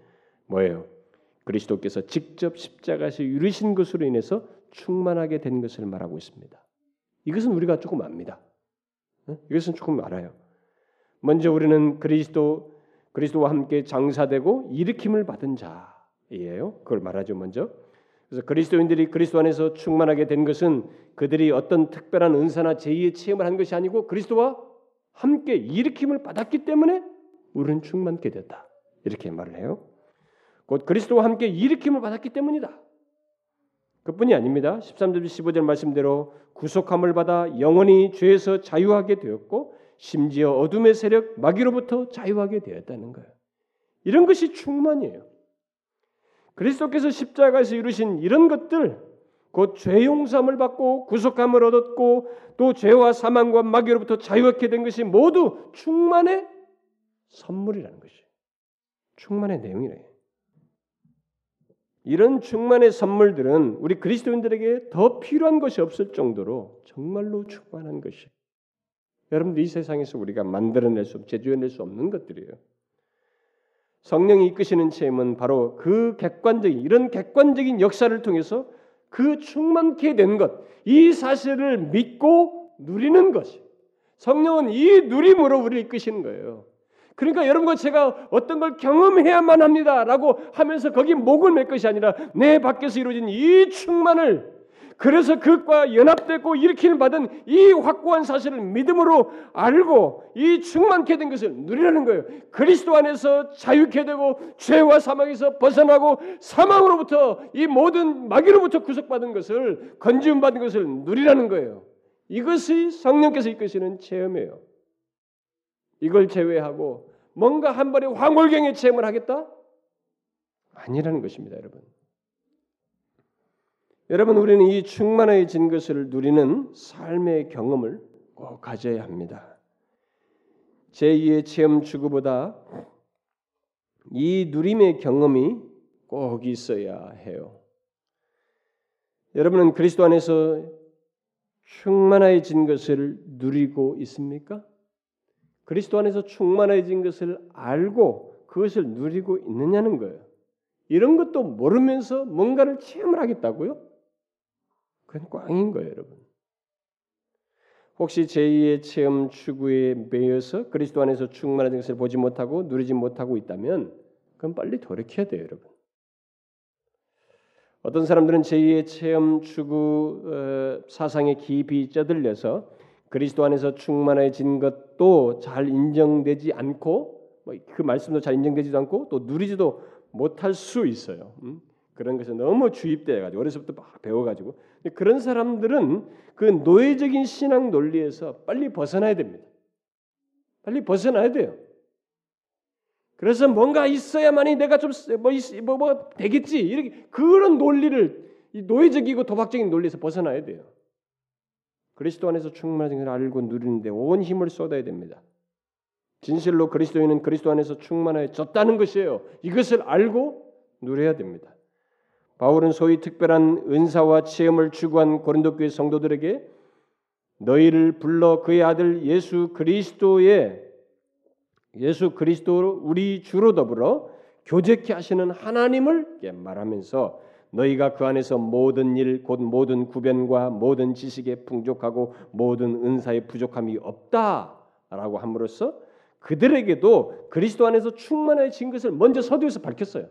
뭐예요? 그리스도께서 직접 십자가에서 이루신 것으로 인해서 충만하게 된 것을 말하고 있습니다. 이것은 우리가 조금 압니다. 어? 이것은 조금 알아요. 먼저 우리는 그리스도 그리스도와 함께 장사되고 일으킴을 받은 자. 이에요. 그걸 말하죠 먼저. 그래서 그리스도인들이 그리스도 안에서 충만하게 된 것은 그들이 어떤 특별한 은사나 제의의 체험을 한 것이 아니고 그리스도와 함께 일으킴을 받았기 때문에 우리는 충만케 됐다. 이렇게 말을 해요. 곧 그리스도와 함께 일으킴을 받았기 때문이다. 그뿐이 아닙니다. 13절 15절 말씀대로 구속함을 받아 영원히 죄에서 자유하게 되었고 심지어 어둠의 세력 마귀로부터 자유하게 되었다는 거예요. 이런 것이 충만이에요. 그리스도께서 십자가에서 이루신 이런 것들 곧 죄 용서함을 받고 구속함을 얻었고 또 죄와 사망과 마귀로부터 자유하게 된 것이 모두 충만의 선물이라는 것이 충만의 내용이래요. 이런 충만의 선물들은 우리 그리스도인들에게 더 필요한 것이 없을 정도로 정말로 충만한 것이. 여러분들 이 세상에서 우리가 만들어낼 수, 제조해낼 수 없는 것들이에요. 성령이 이끄시는 체험은 바로 그 객관적인 이런 객관적인 역사를 통해서 그 충만케 된 것, 이 사실을 믿고 누리는 것이. 성령은 이 누림으로 우리를 이끄시는 거예요. 그러니까 여러분과 제가 어떤 걸 경험해야만 합니다라고 하면서 거기 목을 맬 것이 아니라 내 밖에서 이루어진 이 충만을 그래서 그것과 연합되고 일으키는 받은 이 확고한 사실을 믿음으로 알고 이 충만케 된 것을 누리라는 거예요. 그리스도 안에서 자유케 되고 죄와 사망에서 벗어나고 사망으로부터 이 모든 마귀로부터 구속받은 것을 건지움 받은 것을 누리라는 거예요. 이것이 성령께서 이끄시는 체험이에요. 이걸 제외하고 뭔가 한 번에 황홀경의 체험을 하겠다? 아니라는 것입니다, 여러분. 여러분, 우리는 이 충만해진 것을 누리는 삶의 경험을 꼭 가져야 합니다. 제2의 체험 추구보다 이 누림의 경험이 꼭 있어야 해요. 여러분은 그리스도 안에서 충만해진 것을 누리고 있습니까? 그리스도 안에서 충만해진 것을 알고 그것을 누리고 있느냐는 거예요. 이런 것도 모르면서 뭔가를 체험을 하겠다고요? 그건 꽝인 거예요, 여러분. 혹시 제2의 체험 추구에 매여서 그리스도 안에서 충만한 것을 보지 못하고 누리지 못하고 있다면 그건 빨리 돌이켜야 돼요, 여러분. 어떤 사람들은 제2의 체험 추구 어, 사상에 깊이 쩌들려서 그리스도 안에서 충만해진 것도 잘 인정되지 않고 뭐그 말씀도 잘 인정되지도 않고 또 누리지도 못할 수 있어요. 음? 그런 것에 너무 주입돼 가지고 어려서부터 막 배워가지고 그런 사람들은 그 노예적인 신앙 논리에서 빨리 벗어나야 됩니다. 빨리 벗어나야 돼요. 그래서 뭔가 있어야만이 내가 좀뭐 뭐, 뭐 되겠지 이렇게 그런 논리를 노예적이고 도박적인 논리에서 벗어나야 돼요. 그리스도 안에서 충만한 것을 알고 누리는데 온 힘을 쏟아야 됩니다. 진실로 그리스도인은 그리스도 안에서 충만해졌다는 것이에요. 이것을 알고 누려야 됩니다. 바울은 소위 특별한 은사와 체험을 추구한 고린도 교회 성도들에게 너희를 불러 그의 아들 예수 그리스도의 예수 그리스도 우리 주로 더불어 교제케 하시는 하나님을 말하면서 너희가 그 안에서 모든 일, 곧 모든 구변과 모든 지식에 풍족하고 모든 은사에 부족함이 없다라고 함으로써 그들에게도 그리스도 안에서 충만해진 것을 먼저 서두에서 밝혔어요.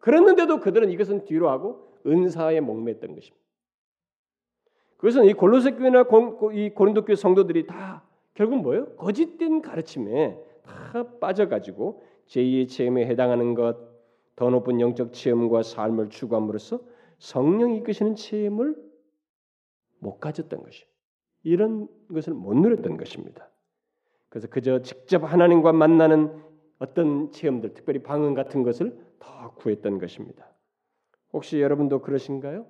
그랬는데도 그들은 이것은 뒤로 하고 은사에 목매했던 것입니다. 그것은 이 골로새 교회나 이 고린도 교회 성도들이 다 결국 뭐예요? 거짓된 가르침에 다 빠져가지고 제2의 체험에 해당하는 것, 더 높은 영적 체험과 삶을 추구함으로써 성령이 이끄시는 체험을 못 가졌던 것이 이런 것을 못 누렸던 것입니다. 그래서 그저 직접 하나님과 만나는 어떤 체험들, 특별히 방언 같은 것을 더 구했던 것입니다. 혹시 여러분도 그러신가요?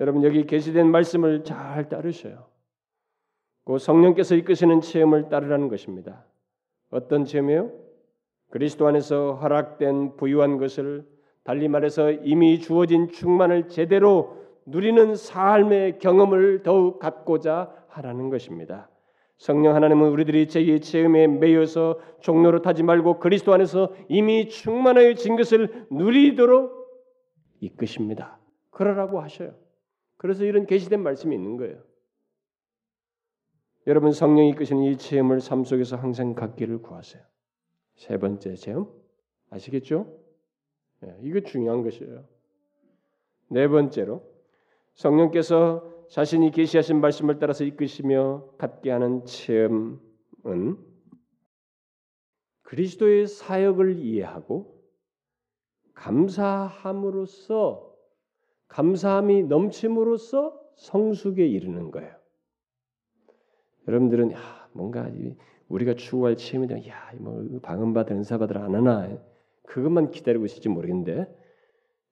여러분 여기 게시된 말씀을 잘 따르셔요. 그 성령께서 이끄시는 체험을 따르라는 것입니다. 어떤 체험이요? 그리스도 안에서 허락된 부유한 것을 달리 말해서 이미 주어진 충만을 제대로 누리는 삶의 경험을 더욱 갖고자 하라는 것입니다. 성령 하나님은 우리들이 제2의 체험에 매여서 종로로 타지 말고 그리스도 안에서 이미 충만해진 것을 누리도록 이끄십니다. 그러라고 하셔요. 그래서 이런 계시된 말씀이 있는 거예요. 여러분 성령이 이끄시는 이 체험을 삶 속에서 항상 갖기를 구하세요. 세 번째 체험 아시겠죠? 네, 이거 중요한 것이에요. 네 번째로 성령께서 자신이 계시하신 말씀을 따라서 이끄시며 갖게 하는 체험은 그리스도의 사역을 이해하고 감사함으로써 감사함이 넘침으로써 성숙에 이르는 거예요. 여러분들은 야, 뭔가 우리가 추구할 체험에 대한 야뭐 방언받을 은사받을 안 하나 그것만 기다리고 있을지 모르겠는데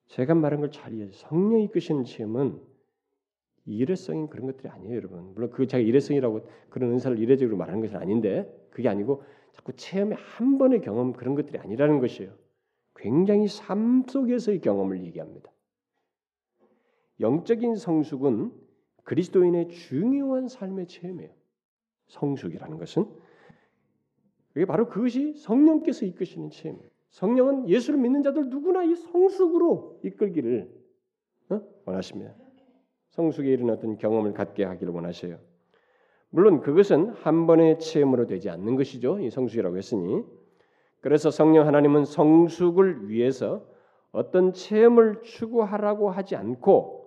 제가 말한 걸 잘 이해해 성령이 이끄시는 체험은 일회성인 그런 것들이 아니에요, 여러분. 물론 그 제가 일회성이라고 그런 은사를 일회적으로 말하는 것은 아닌데 그게 아니고 자꾸 체험의 한 번의 경험 그런 것들이 아니라는 것이에요. 굉장히 삶 속에서의 경험을 얘기합니다. 영적인 성숙은 그리스도인의 중요한 삶의 체험이에요. 성숙이라는 것은 그게 바로 그것이 성령께서 이끄시는 체험이에요. 성령은 예수를 믿는 자들 누구나 이 성숙으로 이끌기를 어? 원하십니다. 성숙에 이른 어떤 경험을 갖게 하기를 원하셔요. 물론 그것은 한 번의 체험으로 되지 않는 것이죠. 이 성숙이라고 했으니 그래서 성령 하나님은 성숙을 위해서 어떤 체험을 추구하라고 하지 않고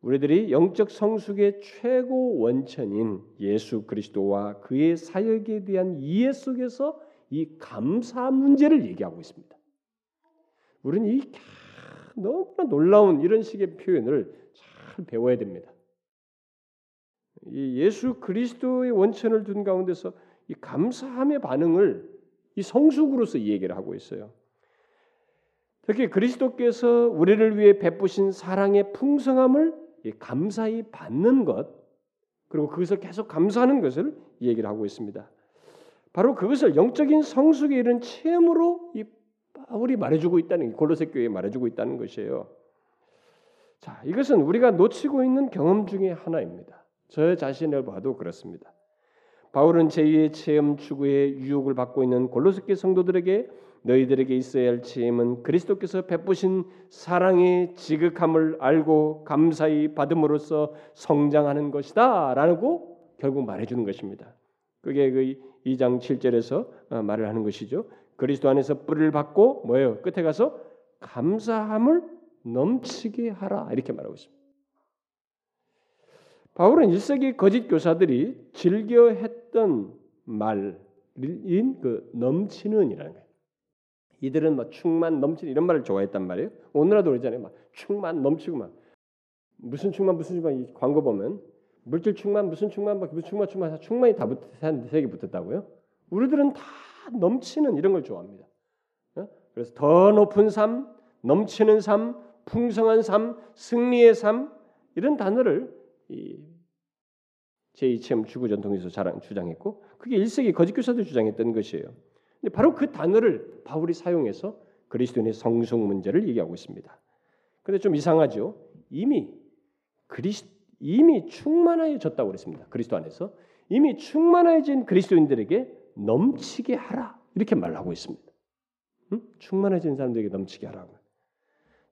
우리들이 영적 성숙의 최고 원천인 예수 그리스도와 그의 사역에 대한 이해 속에서 이 감사 문제를 얘기하고 있습니다. 우리는 이 너무나 놀라운 이런 식의 표현을 잘 배워야 됩니다. 이 예수 그리스도의 원천을 둔 가운데서 이 감사함의 반응을 이 성숙으로서 이 얘기를 하고 있어요. 특히 그리스도께서 우리를 위해 베푸신 사랑의 풍성함을 감사히 받는 것 그리고 그것을 계속 감사하는 것을 얘기를 하고 있습니다. 바로 그것을 영적인 성숙에 이른 체험으로 이 바울이 말해주고 있다는 골로새 교회에 말해주고 있다는 것이에요. 자, 이것은 우리가 놓치고 있는 경험 중의 하나입니다. 저 자신을 봐도 그렇습니다. 바울은 제2의 체험 추구의 유혹을 받고 있는 골로새교 성도들에게 너희들에게 있어야 할 체험은 그리스도께서 베푸신 사랑의 지극함을 알고 감사히 받음으로써 성장하는 것이다라고 결국 말해 주는 것입니다. 그게 그 2장 7절에서 어, 말을 하는 것이죠. 그리스도 안에서 뿌리를 받고 뭐예요? 끝에 가서 감사함을 넘치게 하라 이렇게 말하고 있습니다. 바울은 1세기 거짓 교사들이 즐겨 했던 말인 그 넘치는이라는 거예요. 이들은 막 충만 넘치는 이런 말을 좋아했단 말이에요. 오늘날도 그러잖아요. 막 충만 넘치고 막 무슨 충만 무슨 충만 이 광고 보면 물질 충만 무슨 충만 무슨 충만 충만 충만이 다 붙, 세개 붙었다고요? 우리들은 다 넘치는 이런 걸 좋아합니다. 어? 그래서 더 높은 삶, 넘치는 삶, 풍성한 삶, 승리의 삶 이런 단어를 제2체험 추구 전통에서 주장했고 그게 1세기 거짓 교사도 주장했던 것이에요. 근데 바로 그 단어를 바울이 사용해서 그리스도인의 성숙 문제를 얘기하고 있습니다. 근데 좀 이상하죠. 이미 그리스 이미 충만해졌다고 그랬습니다. 그리스도 안에서 이미 충만해진 그리스도인들에게 넘치게 하라 이렇게 말하고 있습니다. 응? 충만해진 사람들에게 넘치게 하라고.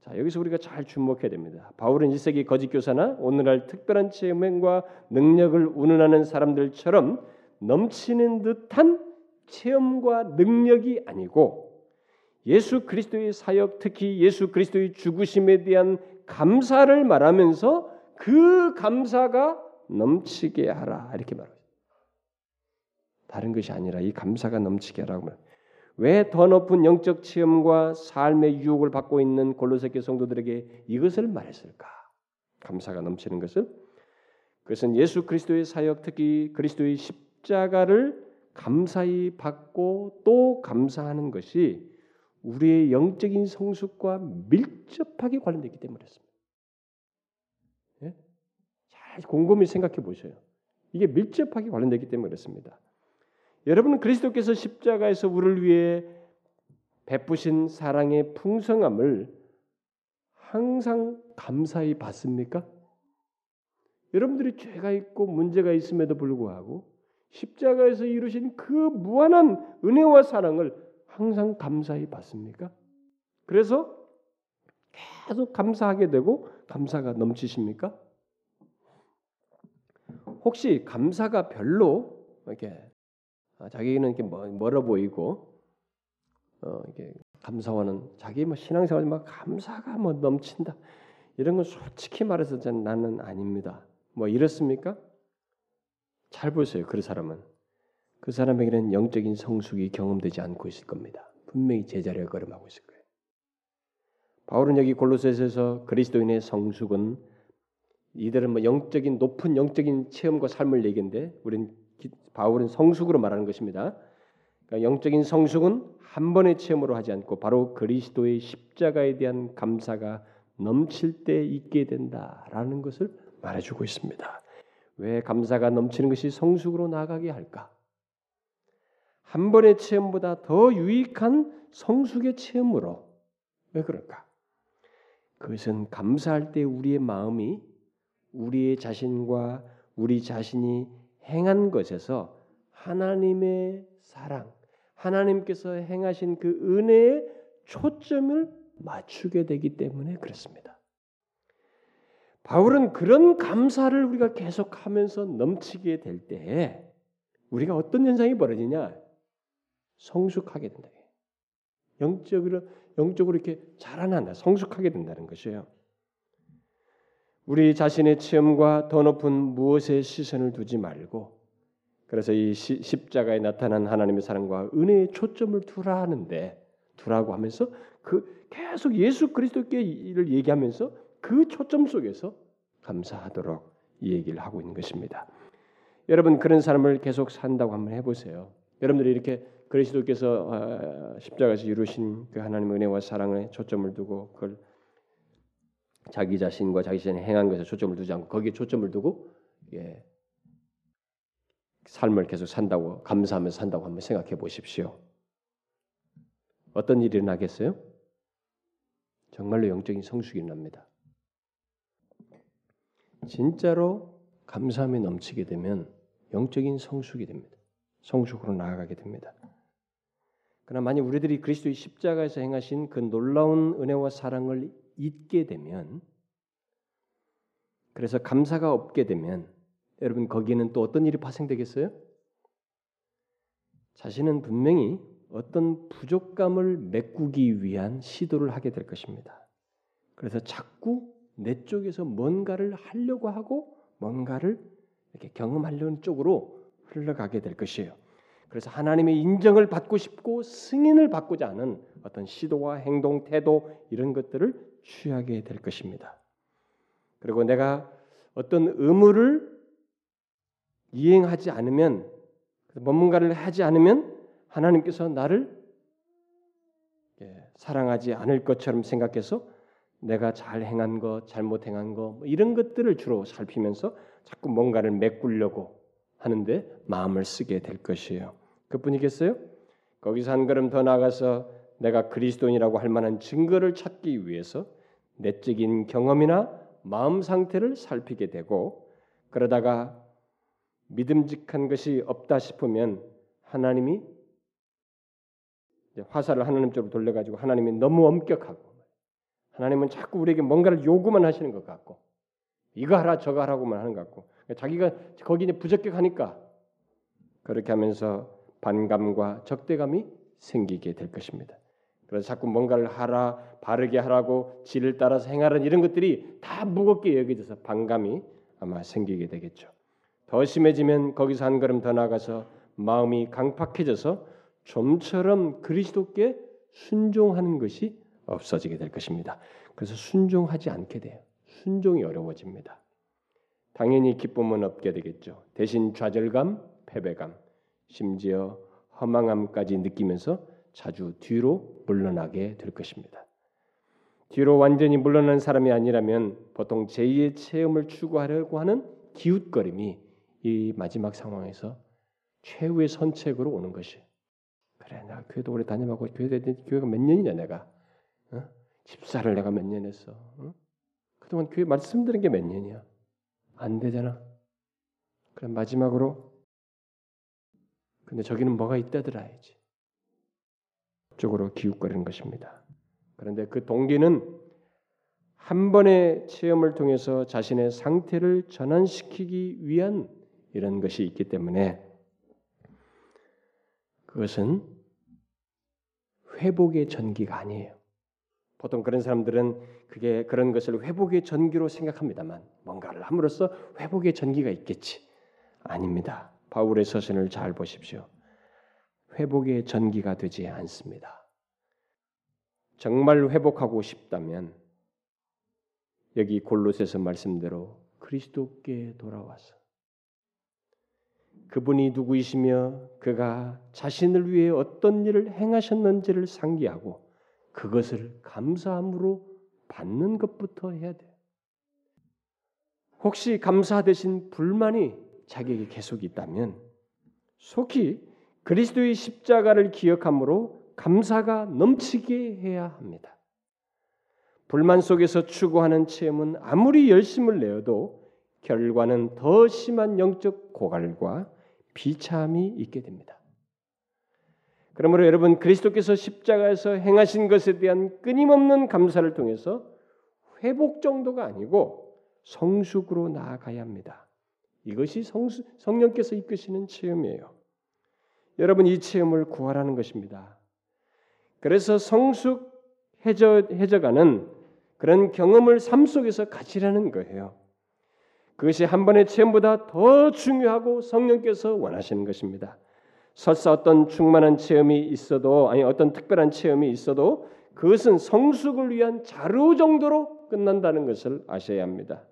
자 여기서 우리가 잘 주목해야 됩니다. 바울은 1세기 거짓 교사나 오늘날 특별한 체험과 능력을 운운하는 사람들처럼 넘치는 듯한 체험과 능력이 아니고 예수 그리스도의 사역 특히 예수 그리스도의 죽으심에 대한 감사를 말하면서 그 감사가 넘치게 하라 이렇게 말합니다. 다른 것이 아니라 이 감사가 넘치게 하라고 왜 더 높은 영적 체험과 삶의 유혹을 받고 있는 골로새교 성도들에게 이것을 말했을까? 감사가 넘치는 것을 그것은 예수 그리스도의 사역 특히 그리스도의 십자가를 감사히 받고 또 감사하는 것이 우리의 영적인 성숙과 밀접하게 관련되기 때문이었습니다. 예? 잘 곰곰이 생각해 보셔요. 이게 밀접하게 관련되기 때문에 그렇습니다. 여러분은 그리스도께서 십자가에서 우리를 위해 베푸신 사랑의 풍성함을 항상 감사히 받습니까? 여러분들이 죄가 있고 문제가 있음에도 불구하고 십자가에서 이루신 그 무한한 은혜와 사랑을 항상 감사히 받습니까? 그래서 계속 감사하게 되고 감사가 넘치십니까? 혹시 감사가 별로 이렇게 아, 자기는 이렇게 멀어 보이고 어, 이게 감사와는 자기 뭐 신앙생활 막 감사가 뭐 넘친다 이런 건 솔직히 말해서 나는 아닙니다. 뭐 이렇습니까? 잘 보세요. 그 사람은 그 사람에게는 영적인 성숙이 경험되지 않고 있을 겁니다. 분명히 제자리를 걸음하고 있을 거예요. 바울은 여기 골로새에서 그리스도인의 성숙은 이들은 뭐 영적인 높은 영적인 체험과 삶을 얘기인데 우리는 바울은 성숙으로 말하는 것입니다. 그러니까 영적인 성숙은 한 번의 체험으로 하지 않고 바로 그리스도의 십자가에 대한 감사가 넘칠 때 있게 된다라는 것을 말해주고 있습니다. 왜 감사가 넘치는 것이 성숙으로 나가게 할까? 한 번의 체험보다 더 유익한 성숙의 체험으로 왜 그럴까? 그것은 감사할 때 우리의 마음이 우리의 자신과 우리 자신이 행한 것에서 하나님의 사랑, 하나님께서 행하신 그 은혜에 초점을 맞추게 되기 때문에 그렇습니다. 바울은 그런 감사를 우리가 계속하면서 넘치게 될 때에 우리가 어떤 현상이 벌어지냐? 성숙하게 된다. 영적으로 영적으로 이렇게 자라난다. 성숙하게 된다는 것이에요. 우리 자신의 체험과 더 높은 무엇에 시선을 두지 말고 그래서 이 십자가에 나타난 하나님의 사랑과 은혜에 초점을 두라 하는데 두라고 하면서 그 계속 예수 그리스도께를 얘기하면서 그 초점 속에서 감사하도록 이 얘기를 하고 있는 것입니다. 여러분 그런 삶을 계속 산다고 한번 해보세요. 여러분들이 이렇게 그리스도께서 아, 십자가에서 이루신 그 하나님의 은혜와 사랑에 초점을 두고 그걸 자기 자신과 자기 자신의 행한 것에 초점을 두지 않고 거기에 초점을 두고 예, 삶을 계속 산다고 감사하면서 산다고 한번 생각해 보십시오. 어떤 일이 일어나겠어요? 정말로 영적인 성숙이 일어납니다. 진짜로 감사함이 넘치게 되면 영적인 성숙이 됩니다. 성숙으로 나아가게 됩니다. 그러나 만약 우리들이 그리스도의 십자가에서 행하신 그 놀라운 은혜와 사랑을 잊게 되면 그래서 감사가 없게 되면 여러분 거기에는 또 어떤 일이 발생되겠어요? 자신은 분명히 어떤 부족감을 메꾸기 위한 시도를 하게 될 것입니다. 그래서 자꾸 내 쪽에서 뭔가를 하려고 하고 뭔가를 이렇게 경험하려는 쪽으로 흘러가게 될 것이에요. 그래서 하나님의 인정을 받고 싶고 승인을 받고자 하는 어떤 시도와 행동, 태도 이런 것들을 취하게 될 것입니다. 그리고 내가 어떤 의무를 이행하지 않으면 뭔가를 하지 않으면 하나님께서 나를 예, 사랑하지 않을 것처럼 생각해서 내가 잘 행한 것, 잘못 행한 것뭐 이런 것들을 주로 살피면서 자꾸 뭔가를 메꾸려고 하는데 마음을 쓰게 될 것이에요. 그뿐이겠어요? 거기서 한 걸음 더 나가서 내가 그리스도인이라고 할 만한 증거를 찾기 위해서 내적인 경험이나 마음 상태를 살피게 되고 그러다가 믿음직한 것이 없다 싶으면 하나님이 화살을 하나님 쪽으로 돌려가지고 하나님이 너무 엄격하고 하나님은 자꾸 우리에게 뭔가를 요구만 하시는 것 같고 이거 하라 저거 하라고만 하는 것 같고 자기가 거기에 부적격하니까 그렇게 하면서 반감과 적대감이 생기게 될 것입니다. 그래서 자꾸 뭔가를 하라, 바르게 하라고 지를 따라서 행하는 이런 것들이 다 무겁게 여겨져서 반감이 아마 생기게 되겠죠. 더 심해지면 거기서 한 걸음 더 나가서 마음이 강팍해져서 좀처럼 그리스도께 순종하는 것이 없어지게 될 것입니다. 그래서 순종하지 않게 돼요. 순종이 어려워집니다. 당연히 기쁨은 없게 되겠죠. 대신 좌절감, 패배감, 심지어 허망함까지 느끼면서 자주 뒤로 물러나게 될 것입니다. 뒤로 완전히 물러난 사람이 아니라면 보통 제2의 체험을 추구하려고 하는 기웃거림이 이 마지막 상황에서 최후의 선책으로 오는 것이. 그래, 내가 교회도 오래 다녀보고 교회 교회가 몇 년이냐 내가. 어? 집사를 내가 몇 년 했어. 어? 그동안 교회 말씀 들은 게 몇 년이야. 안 되잖아. 그럼 마지막으로 근데 저기는 뭐가 있다더라야지. 쪽으로 기웃거리는 것입니다. 그런데 그 동기는 한 번의 체험을 통해서 자신의 상태를 전환시키기 위한 이런 것이 있기 때문에 그것은 회복의 전기가 아니에요. 보통 그런 사람들은 그게 그런 것을 회복의 전기로 생각합니다만 뭔가를 함으로써 회복의 전기가 있겠지. 아닙니다. 바울의 서신을 잘 보십시오. 회복의 전기가 되지 않습니다. 정말 회복하고 싶다면 여기 골로새서 말씀대로 그리스도께 돌아와서 그분이 누구이시며 그가 자신을 위해 어떤 일을 행하셨는지를 상기하고 그것을 감사함으로 받는 것부터 해야 돼. 혹시 감사 대신 불만이 자기에게 계속 있다면 속히 그리스도의 십자가를 기억함으로 감사가 넘치게 해야 합니다. 불만 속에서 추구하는 체험은 아무리 열심을 내어도 결과는 더 심한 영적 고갈과 비참이 있게 됩니다. 그러므로 여러분 그리스도께서 십자가에서 행하신 것에 대한 끊임없는 감사를 통해서 회복 정도가 아니고 성숙으로 나아가야 합니다. 이것이 성수, 성령께서 이끄시는 체험이에요. 여러분 이 체험을 구하라는 것입니다. 그래서 성숙해져 해져가는 그런 경험을 삶 속에서 가지라는 거예요. 그것이 한 번의 체험보다 더 중요하고 성령께서 원하시는 것입니다. 설사 어떤 충만한 체험이 있어도 아니 어떤 특별한 체험이 있어도 그것은 성숙을 위한 자료 정도로 끝난다는 것을 아셔야 합니다.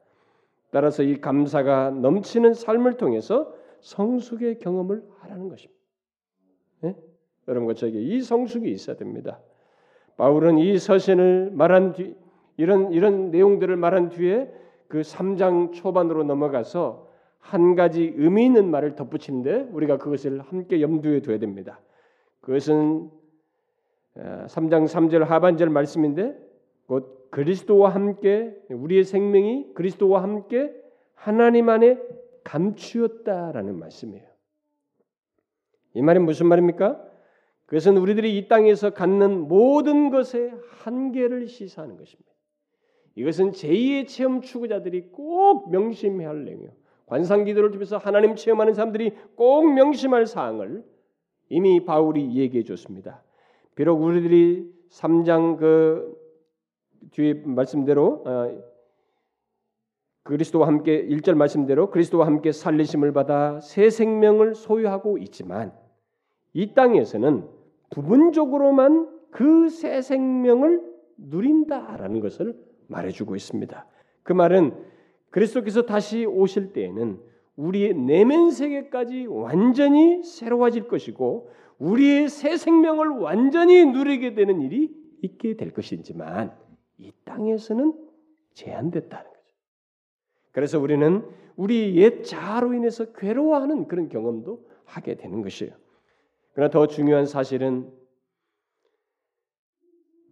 따라서 이 감사가 넘치는 삶을 통해서 성숙의 경험을 하라는 것입니다. 네? 여러분과 저에게 이 성숙이 있어야 됩니다. 바울은 이 서신을 말한 뒤 이런 이런 내용들을 말한 뒤에 그 3장 초반으로 넘어가서 한 가지 의미 있는 말을 덧붙이는데 우리가 그것을 함께 염두에 둬야 됩니다. 그것은 3장 어, 3절 하반절 말씀인데 곧 그리스도와 함께 우리의 생명이 그리스도와 함께 하나님 안에 감추었다라는 말씀이에요. 이 말은 무슨 말입니까? 그것은 우리들이 이 땅에서 갖는 모든 것의 한계를 시사하는 것입니다. 이것은 제2의 체험 추구자들이 꼭 명심해야 할 내용이에요. 관상 기도를 통해서 하나님 체험하는 사람들이 꼭 명심할 사항을 이미 바울이 얘기해 줬습니다. 비록 우리들이 3장 그 뒤에 말씀대로 어, 그리스도와 함께 1절 말씀대로 그리스도와 함께 살리심을 받아 새 생명을 소유하고 있지만 이 땅에서는 부분적으로만 그 새 생명을 누린다라는 것을 말해주고 있습니다. 그 말은 그리스도께서 다시 오실 때에는 우리의 내면 세계까지 완전히 새로워질 것이고 우리의 새 생명을 완전히 누리게 되는 일이 있게 될 것이지만 이 땅에서는 제한됐다는 거죠. 그래서 우리는 우리 옛 자아로 인해서 괴로워하는 그런 경험도 하게 되는 것이에요. 그러나 더 중요한 사실은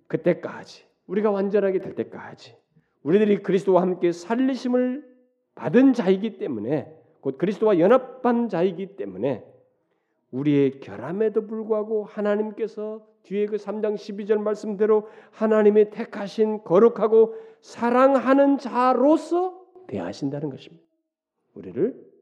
그때까지 우리가 완전하게 될 때까지 우리들이 그리스도와 함께 살리심을 받은 자이기 때문에 곧 그리스도와 연합한 자이기 때문에 우리의 결함에도 불구하고 하나님께서 뒤에 그 3장 12절 말씀대로 하나님의 택하신 거룩하고 사랑하는 자로서 대하신다는 것입니다. 우리를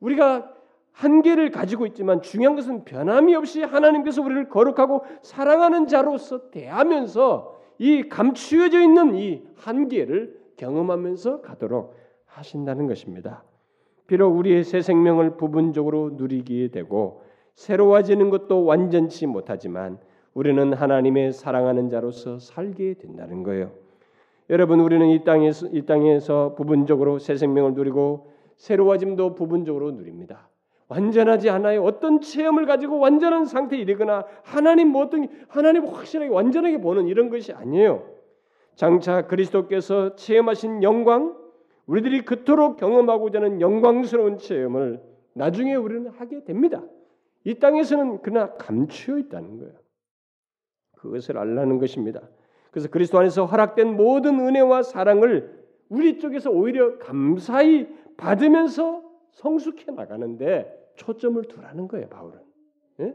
우리가 한계를 가지고 있지만 중요한 것은 변함이 없이 하나님께서 우리를 거룩하고 사랑하는 자로서 대하면서 이 감추어져 있는 이 한계를 경험하면서 가도록 하신다는 것입니다. 비록 우리의 새 생명을 부분적으로 누리게 되고 새로워지는 것도 완전치 못하지만 우리는 하나님의 사랑하는 자로서 살게 된다는 거예요. 여러분 우리는 이 땅에서 이 땅에서 부분적으로 새 생명을 누리고 새로워짐도 부분적으로 누립니다. 완전하지 않아요. 어떤 체험을 가지고 완전한 상태에 이르거나 하나님 뭐 어떤 하나님 확실하게 완전하게 보는 이런 것이 아니에요. 장차 그리스도께서 체험하신 영광, 우리들이 그토록 경험하고자 하는 영광스러운 체험을 나중에 우리는 하게 됩니다. 이 땅에서는 그러나 감추어 있다는 거예요. 그것을 알라는 것입니다. 그래서 그리스도 안에서 허락된 모든 은혜와 사랑을 우리 쪽에서 오히려 감사히 받으면서 성숙해 나가는데 초점을 두라는 거예요, 바울은. 예?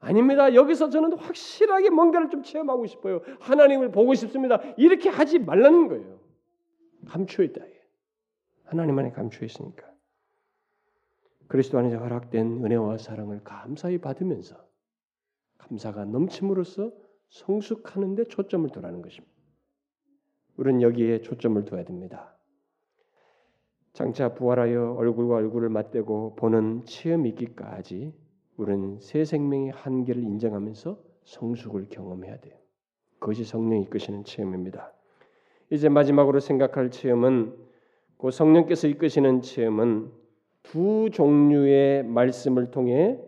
아닙니다. 여기서 저는 확실하게 뭔가를 좀 체험하고 싶어요. 하나님을 보고 싶습니다. 이렇게 하지 말라는 거예요. 감추어 있다. 하나님 안에 감추어 있으니까. 그리스도 안에서 허락된 은혜와 사랑을 감사히 받으면서 감사가 넘침으로써 성숙하는 데 초점을 두라는 것입니다. 우리는 여기에 초점을 둬야 됩니다. 장차 부활하여 얼굴과 얼굴을 맞대고 보는 체험이 있기까지 우리는 새 생명의 한계를 인정하면서 성숙을 경험해야 돼요. 그것이 성령이 이끄시는 체험입니다. 이제 마지막으로 생각할 체험은 그 성령께서 이끄시는 체험은 두 종류의 말씀을 통해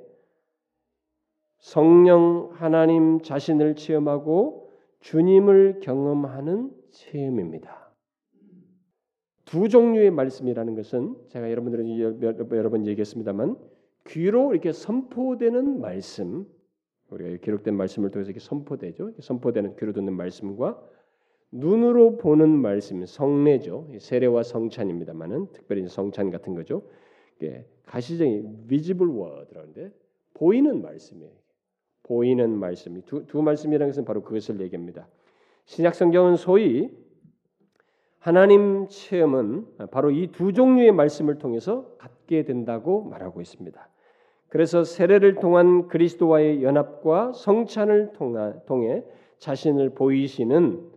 성령 하나님 자신을 체험하고 주님을 경험하는 체험입니다. 두 종류의 말씀이라는 것은 제가 여러분들은 여러 번 얘기했습니다만 귀로 이렇게 선포되는 말씀 우리가 기록된 말씀을 통해서 이렇게 선포되죠. 선포되는 귀로 듣는 말씀과 눈으로 보는 말씀 성례죠. 세례와 성찬입니다만은 특별히 성찬 같은 거죠. 가시적인 visible word라는데 보이는 말씀이에요. 보이는 말씀이 두, 두 말씀이라는 것은 바로 그것을 얘기합니다. 신약 성경은 소위 하나님 체험은 바로 이 두 종류의 말씀을 통해서 갖게 된다고 말하고 있습니다. 그래서 세례를 통한 그리스도와의 연합과 성찬을 통해 자신을 보이시는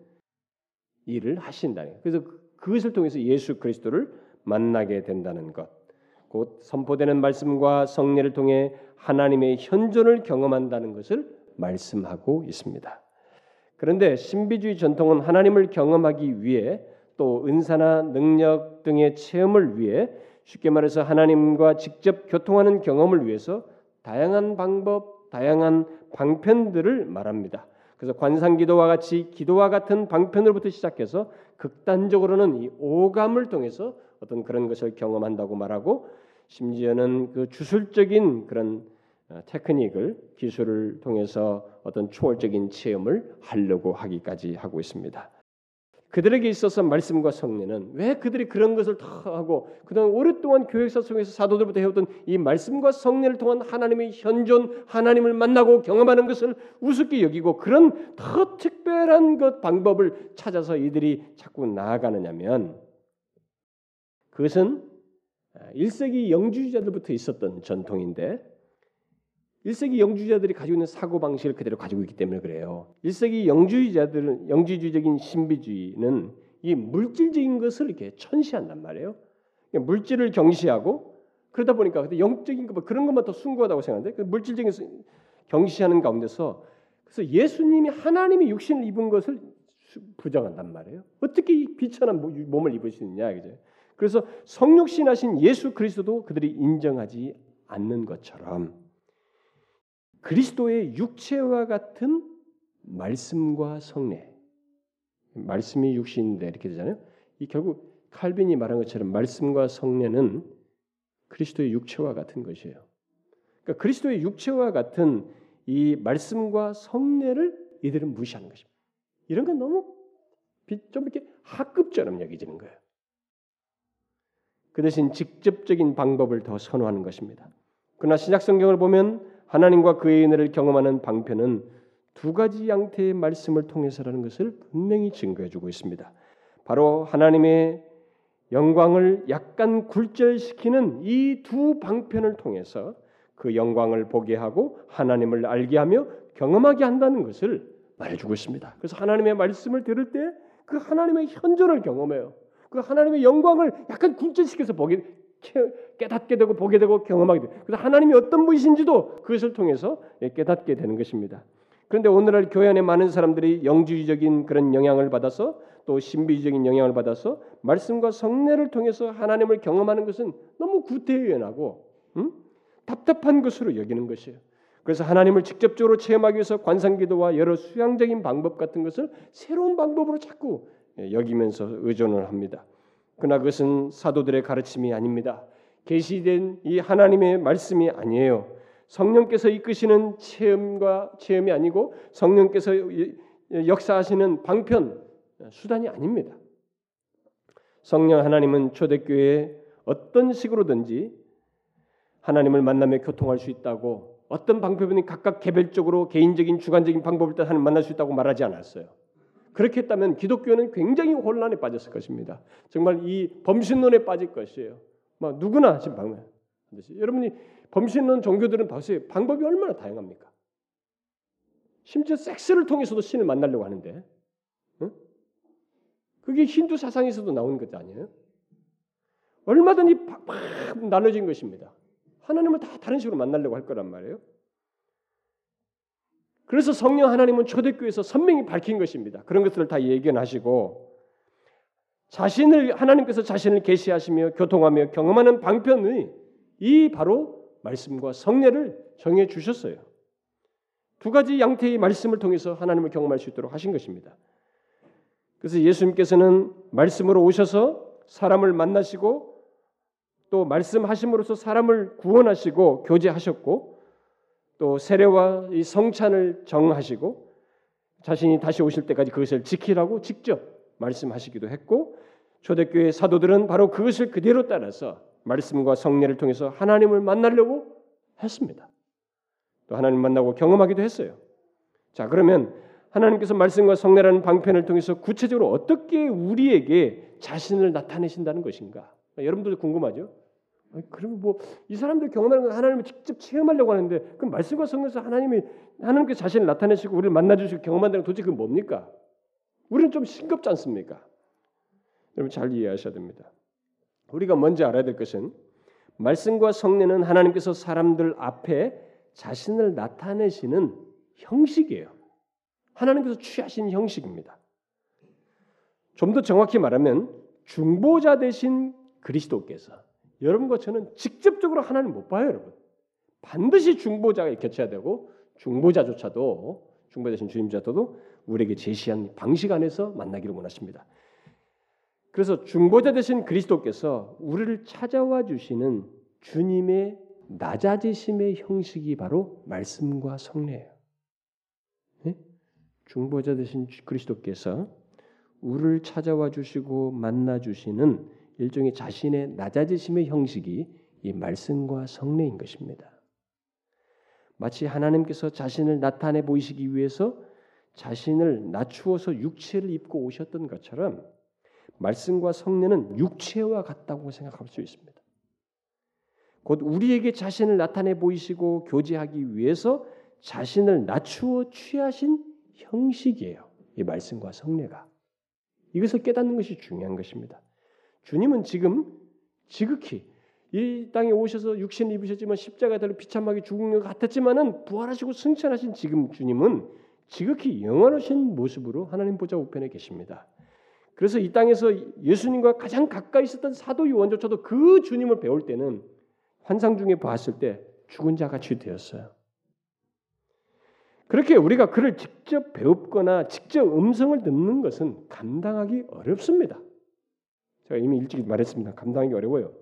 일을 하신다. 그래서 그것을 통해서 예수 그리스도를 만나게 된다는 것. 곧 선포되는 말씀과 성례를 통해 하나님의 현존을 경험한다는 것을 말씀하고 있습니다. 그런데 신비주의 전통은 하나님을 경험하기 위해 또 은사나 능력 등의 체험을 위해 쉽게 말해서 하나님과 직접 교통하는 경험을 위해서 다양한 방법, 다양한 방편들을 말합니다. 그래서 관상기도와 같이 기도와 같은 방편으로부터 시작해서 극단적으로는 이 오감을 통해서 어떤 그런 것을 경험한다고 말하고 심지어는 그 주술적인 그런 어, 테크닉을 기술을 통해서 어떤 초월적인 체험을 하려고 하기까지 하고 있습니다. 그들에게 있어서 말씀과 성례는 왜 그들이 그런 것을 다 하고 그동안 오랫동안 교회사 속에서 사도들부터 해오던 이 말씀과 성례를 통한 하나님의 현존 하나님을 만나고 경험하는 것을 우습게 여기고 그런 더 특별한 것 방법을 찾아서 이들이 자꾸 나아가느냐면 그것은 1세기 영주주자들부터 있었던 전통인데 1세기 영주주자들이 가지고 있는 사고 방식을 그대로 가지고 있기 때문에 그래요. 1세기 영주주자들은 영주주의적인 신비주의는 이 물질적인 것을 이렇게 천시한단 말이에요. 그러니까 물질을 경시하고 그러다 보니까 영적인 것 그런 것만 더 숭고하다고 생각하는데 그 물질적인 경시하는 가운데서 그래서 예수님이 하나님이 육신을 입은 것을 부정한단 말이에요. 어떻게 이 비천한 몸을 입으시느냐 그죠? 그래서 성육신하신 예수 그리스도도 그들이 인정하지 않는 것처럼 그리스도의 육체와 같은 말씀과 성례. 말씀이 육신인데 이렇게 되잖아요. 이 결국 칼빈이 말한 것처럼 말씀과 성례는 그리스도의 육체와 같은 것이에요. 그러니까 그리스도의 육체와 같은 이 말씀과 성례를 이들은 무시하는 것입니다. 이런 건 너무 좀 이렇게 학급처럼 여기지는 거예요. 그 대신 직접적인 방법을 더 선호하는 것입니다. 그러나 신약 성경을 보면 하나님과 그의 은혜를 경험하는 방편은 두 가지 양태의 말씀을 통해서라는 것을 분명히 증거해 주고 있습니다. 바로 하나님의 영광을 약간 굴절시키는 이 두 방편을 통해서 그 영광을 보게 하고 하나님을 알게 하며 경험하게 한다는 것을 말해주고 있습니다. 그래서 하나님의 말씀을 들을 때 그 하나님의 현존을 경험해요. 그 하나님의 영광을 약간 굴절시켜서 보게 깨닫게 되고 보게 되고 경험하게 돼요. 그래서 하나님이 어떤 분이신지도 그것을 통해서 깨닫게 되는 것입니다. 그런데 오늘날 교회 안에 많은 사람들이 영주의적인 그런 영향을 받아서 또 신비적인 영향을 받아서 말씀과 성례를 통해서 하나님을 경험하는 것은 너무 구태연하고 음? 답답한 것으로 여기는 것이에요. 그래서 하나님을 직접적으로 체험하기 위해서 관상기도와 여러 수양적인 방법 같은 것을 새로운 방법으로 자꾸 여기면서 의존을 합니다. 그러나 그것은 사도들의 가르침이 아닙니다. 계시된 이 하나님의 말씀이 아니에요. 성령께서 이끄시는 체험과 체험이 아니고 성령께서 역사하시는 방편 수단이 아닙니다. 성령 하나님은 초대교회에 어떤 식으로든지 하나님을 만나며 교통할 수 있다고 어떤 방법이든 각각 개별적으로 개인적인 주관적인 방법을 따라 만날 수 있다고 말하지 않았어요. 그렇게 했다면 기독교는 굉장히 혼란에 빠졌을 것입니다. 정말 이 범신론에 빠질 것이에요. 막 누구나 지금 방면. 여러분이 범신론 종교들은 보세요. 방법이 얼마나 다양합니까? 심지어 섹스를 통해서도 신을 만나려고 하는데, 응? 그게 힌두 사상에서도 나오는 것 아니에요? 얼마든지 팍 나눠진 것입니다. 하나님을 다 다른 식으로 만나려고 할 거란 말이에요. 그래서 성령 하나님은 초대교회에서 선명히 밝힌 것입니다. 그런 것들을 다 예견하시고 자신을 하나님께서 자신을 계시하시며 교통하며 경험하는 방편의 이 바로 말씀과 성례를 정해 주셨어요. 두 가지 양태의 말씀을 통해서 하나님을 경험할 수 있도록 하신 것입니다. 그래서 예수님께서는 말씀으로 오셔서 사람을 만나시고 또 말씀하심으로써 사람을 구원하시고 교제하셨고 또 세례와 이 성찬을 정하시고 자신이 다시 오실 때까지 그것을 지키라고 직접 말씀하시기도 했고 초대교회 사도들은 바로 그것을 그대로 따라서 말씀과 성례를 통해서 하나님을 만나려고 했습니다. 또 하나님 만나고 경험하기도 했어요. 자, 그러면 하나님께서 말씀과 성례라는 방편을 통해서 구체적으로 어떻게 우리에게 자신을 나타내신다는 것인가? 여러분들도 궁금하죠? 그러면 뭐이 사람들 경험하는 건 하나님을 직접 체험하려고 하는데 그럼 말씀과 성령에서 하나님이 하나님께 자신을 나타내시고 우리를 만나 주시고 경험한다는 도대체 그 뭡니까? 우리는 좀 싱겁지 않습니까? 여러분 잘 이해하셔야 됩니다. 우리가 먼저 알아야 될 것은 말씀과 성례는 하나님께서 사람들 앞에 자신을 나타내시는 형식이에요. 하나님께서 취하신 형식입니다. 좀 더 정확히 말하면 중보자 대신 그리스도께서 여러분과 저는 직접적으로 하나님 못 봐요, 여러분. 반드시 중보자가 겹쳐야 되고 중보자조차도 중보 대신 주님자도 우리에게 제시한 방식 안에서 만나기를 원하십니다. 그래서 중보자 대신 그리스도께서 우리를 찾아와 주시는 주님의 낮아지심의 형식이 바로 말씀과 성례예요. 네? 중보자 되신 그리스도께서 우리를 찾아와 주시고 만나 주시는 일종의 자신의 낮아지심의 형식이 이 말씀과 성례인 것입니다. 마치 하나님께서 자신을 나타내 보이시기 위해서 자신을 낮추어서 육체를 입고 오셨던 것처럼 말씀과 성례는 육체와 같다고 생각할 수 있습니다. 곧 우리에게 자신을 나타내 보이시고 교제하기 위해서 자신을 낮추어 취하신 형식이에요. 이 말씀과 성례가. 이것을 깨닫는 것이 중요한 것입니다. 주님은 지금 지극히 이 땅에 오셔서 육신을 입으셨지만 십자가에 달려 비참하게 죽은 것 같았지만은 부활하시고 승천하신 지금 주님은 지극히 영원하신 모습으로 하나님 보좌 우편에 계십니다. 그래서 이 땅에서 예수님과 가장 가까이 있었던 사도 요한조차도 그 주님을 배울 때는 환상 중에 봤을 때 죽은 자 같이 되었어요. 그렇게 우리가 그를 직접 배웁거나 직접 음성을 듣는 것은 감당하기 어렵습니다. 제가 이미 일찍 말했습니다. 감당하기 어려워요.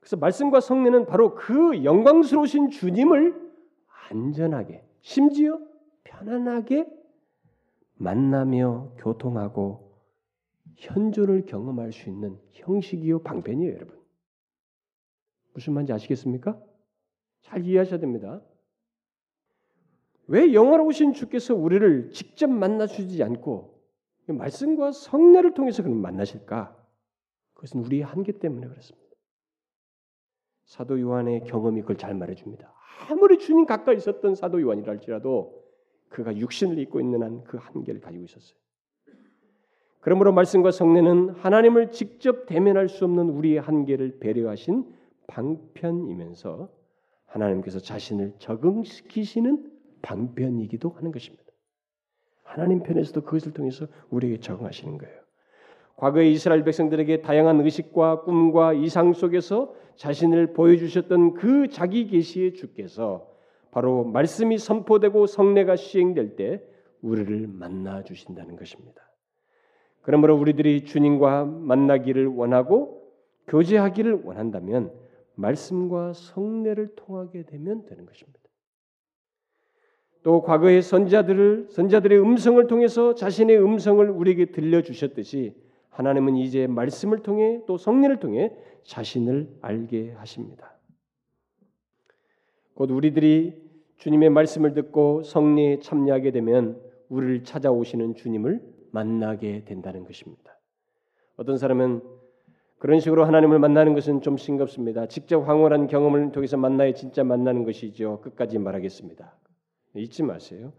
그래서 말씀과 성례는 바로 그 영광스러우신 주님을 안전하게 심지어 편안하게 만나며 교통하고 현존을 경험할 수 있는 형식이요 방편이에요, 여러분. 무슨 말인지 아시겠습니까? 잘 이해하셔야 됩니다. 왜 영화로우신 주께서 우리를 직접 만나주지 않고 말씀과 성례를 통해서 그럼 만나실까? 그것은 우리의 한계 때문에 그렇습니다. 사도 요한의 경험이 그걸 잘 말해줍니다. 아무리 주님 가까이 있었던 사도 요한이라 할지라도 그가 육신을 입고 있는 한 그 한계를 가지고 있었어요. 그러므로 말씀과 성례는 하나님을 직접 대면할 수 없는 우리의 한계를 배려하신 방편이면서 하나님께서 자신을 적응시키시는 방편이기도 하는 것입니다. 하나님 편에서도 그것을 통해서 우리에게 적응하시는 거예요. 과거의 이스라엘 백성들에게 다양한 의식과 꿈과 이상 속에서 자신을 보여주셨던 그 자기 계시의 주께서 바로 말씀이 선포되고 성례가 시행될 때 우리를 만나 주신다는 것입니다. 그러므로 우리들이 주님과 만나기를 원하고 교제하기를 원한다면 말씀과 성례를 통하게 되면 되는 것입니다. 또 과거의 선자들을 선자들의 음성을 통해서 자신의 음성을 우리에게 들려 주셨듯이 하나님은 이제 말씀을 통해 또 성례를 통해 자신을 알게 하십니다. 곧 우리들이 주님의 말씀을 듣고 성례에 참여하게 되면 우리를 찾아오시는 주님을 만나게 된다는 것입니다. 어떤 사람은 그런 식으로 하나님을 만나는 것은 좀 싱겁습니다. 직접 황홀한 경험을 통해서 만나야 진짜 만나는 것이죠. 끝까지 말하겠습니다. 잊지 마세요.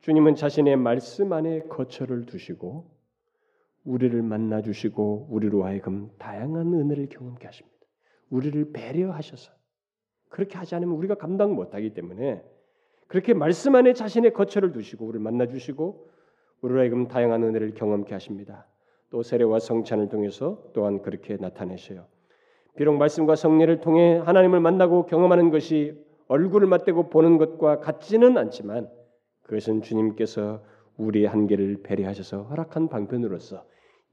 주님은 자신의 말씀 안에 거처를 두시고 우리를 만나 주시고 우리로 하여금 다양한 은혜를 경험케 하십니다. 우리를 배려하셔서 그렇게 하지 않으면 우리가 감당 못하기 때문에 그렇게 말씀 안에 자신의 거처를 두시고 우리를 만나 주시고 우리로 하여금 다양한 은혜를 경험케 하십니다. 또 세례와 성찬을 통해서 또한 그렇게 나타내셔요. 비록 말씀과 성례를 통해 하나님을 만나고 경험하는 것이 얼굴을 맞대고 보는 것과 같지는 않지만 그것은 주님께서 우리의 한계를 배려하셔서 허락한 방편으로서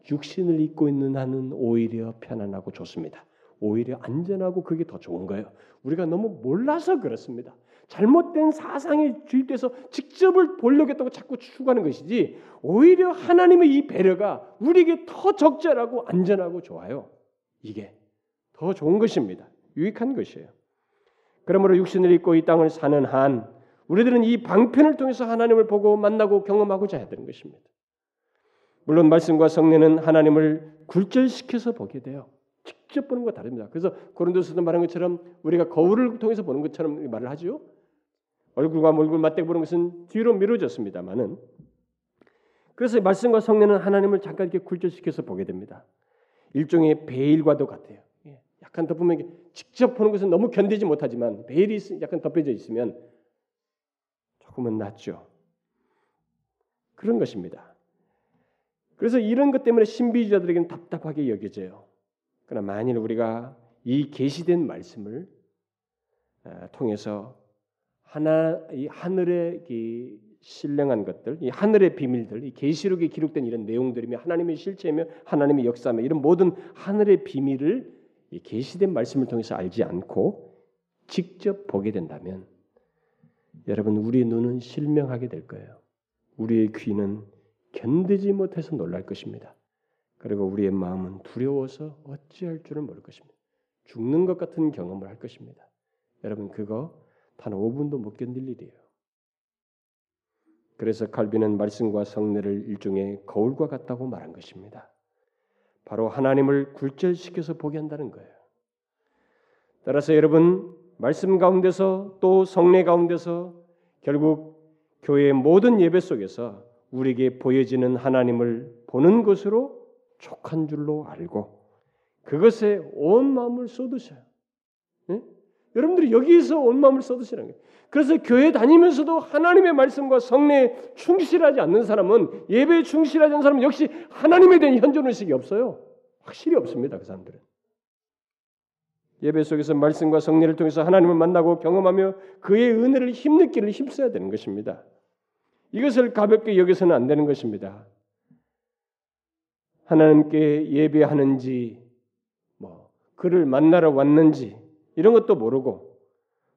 육신을 입고 있는 한은 오히려 편안하고 좋습니다. 오히려 안전하고 그게 더 좋은 거예요. 우리가 너무 몰라서 그렇습니다. 잘못된 사상에 주입돼서 직접을 보려고 했다고 자꾸 추구하는 것이지 오히려 하나님의 이 배려가 우리에게 더 적절하고 안전하고 좋아요. 이게 더 좋은 것입니다. 유익한 것이에요. 그러므로 육신을 입고 이 땅을 사는 한 우리들은 이 방편을 통해서 하나님을 보고 만나고 경험하고자 해야 되는 것입니다. 물론 말씀과 성례는 하나님을 굴절시켜서 보게 돼요. 직접 보는 거 다릅니다. 그래서 고린도서도 말한 것처럼 우리가 거울을 통해서 보는 것처럼 말을 하죠. 얼굴과 얼굴 맞대고 보는 것은 뒤로 미뤄졌습니다만은 그래서 말씀과 성례는 하나님을 잠깐 이렇게 굴절시켜서 보게 됩니다. 일종의 베일과도 같아요. 예, 약간 덮으면 직접 보는 것은 너무 견디지 못하지만 베일이 약간 덮여져 있으면 조금은 낫죠. 그런 것입니다. 그래서 이런 것 때문에 신비주의자들에게는 답답하게 여겨져요. 그러나 만일 우리가 이 계시된 말씀을 아, 통해서 하나 이 하늘의 이 신령한 것들, 이 하늘의 비밀들, 이 계시록에 기록된 이런 내용들이며 하나님의 실체며 하나님의 역사며 이런 모든 하늘의 비밀을 이 계시된 말씀을 통해서 알지 않고 직접 보게 된다면 여러분 우리의 눈은 실명하게 될 거예요. 우리의 귀는 견디지 못해서 놀랄 것입니다. 그리고 우리의 마음은 두려워서 어찌할 줄을 모를 것입니다. 죽는 것 같은 경험을 할 것입니다. 여러분 그거 단 5분도 못 견딜 일이에요. 그래서 칼빈은 말씀과 성례를 일종의 거울과 같다고 말한 것입니다. 바로 하나님을 굴절시켜서 보게 한다는 거예요. 따라서 여러분 말씀 가운데서 또 성례 가운데서 결국 교회의 모든 예배 속에서 우리에게 보여지는 하나님을 보는 것으로 촉한 줄로 알고 그것에 온 마음을 쏟으셔요. 네? 여러분들이 여기서 온 마음을 쏟으시는 거예요. 그래서 교회 다니면서도 하나님의 말씀과 성례에 충실하지 않는 사람은 예배에 충실하지 않는 사람은 역시 하나님에 대한 현존 의식이 없어요. 확실히 없습니다. 그 사람들은. 예배 속에서 말씀과 성례를 통해서 하나님을 만나고 경험하며 그의 은혜를 힘느끼를 힘써야 되는 것입니다. 이것을 가볍게 여기서는 안 되는 것입니다. 하나님께 예배하는지 뭐 그를 만나러 왔는지 이런 것도 모르고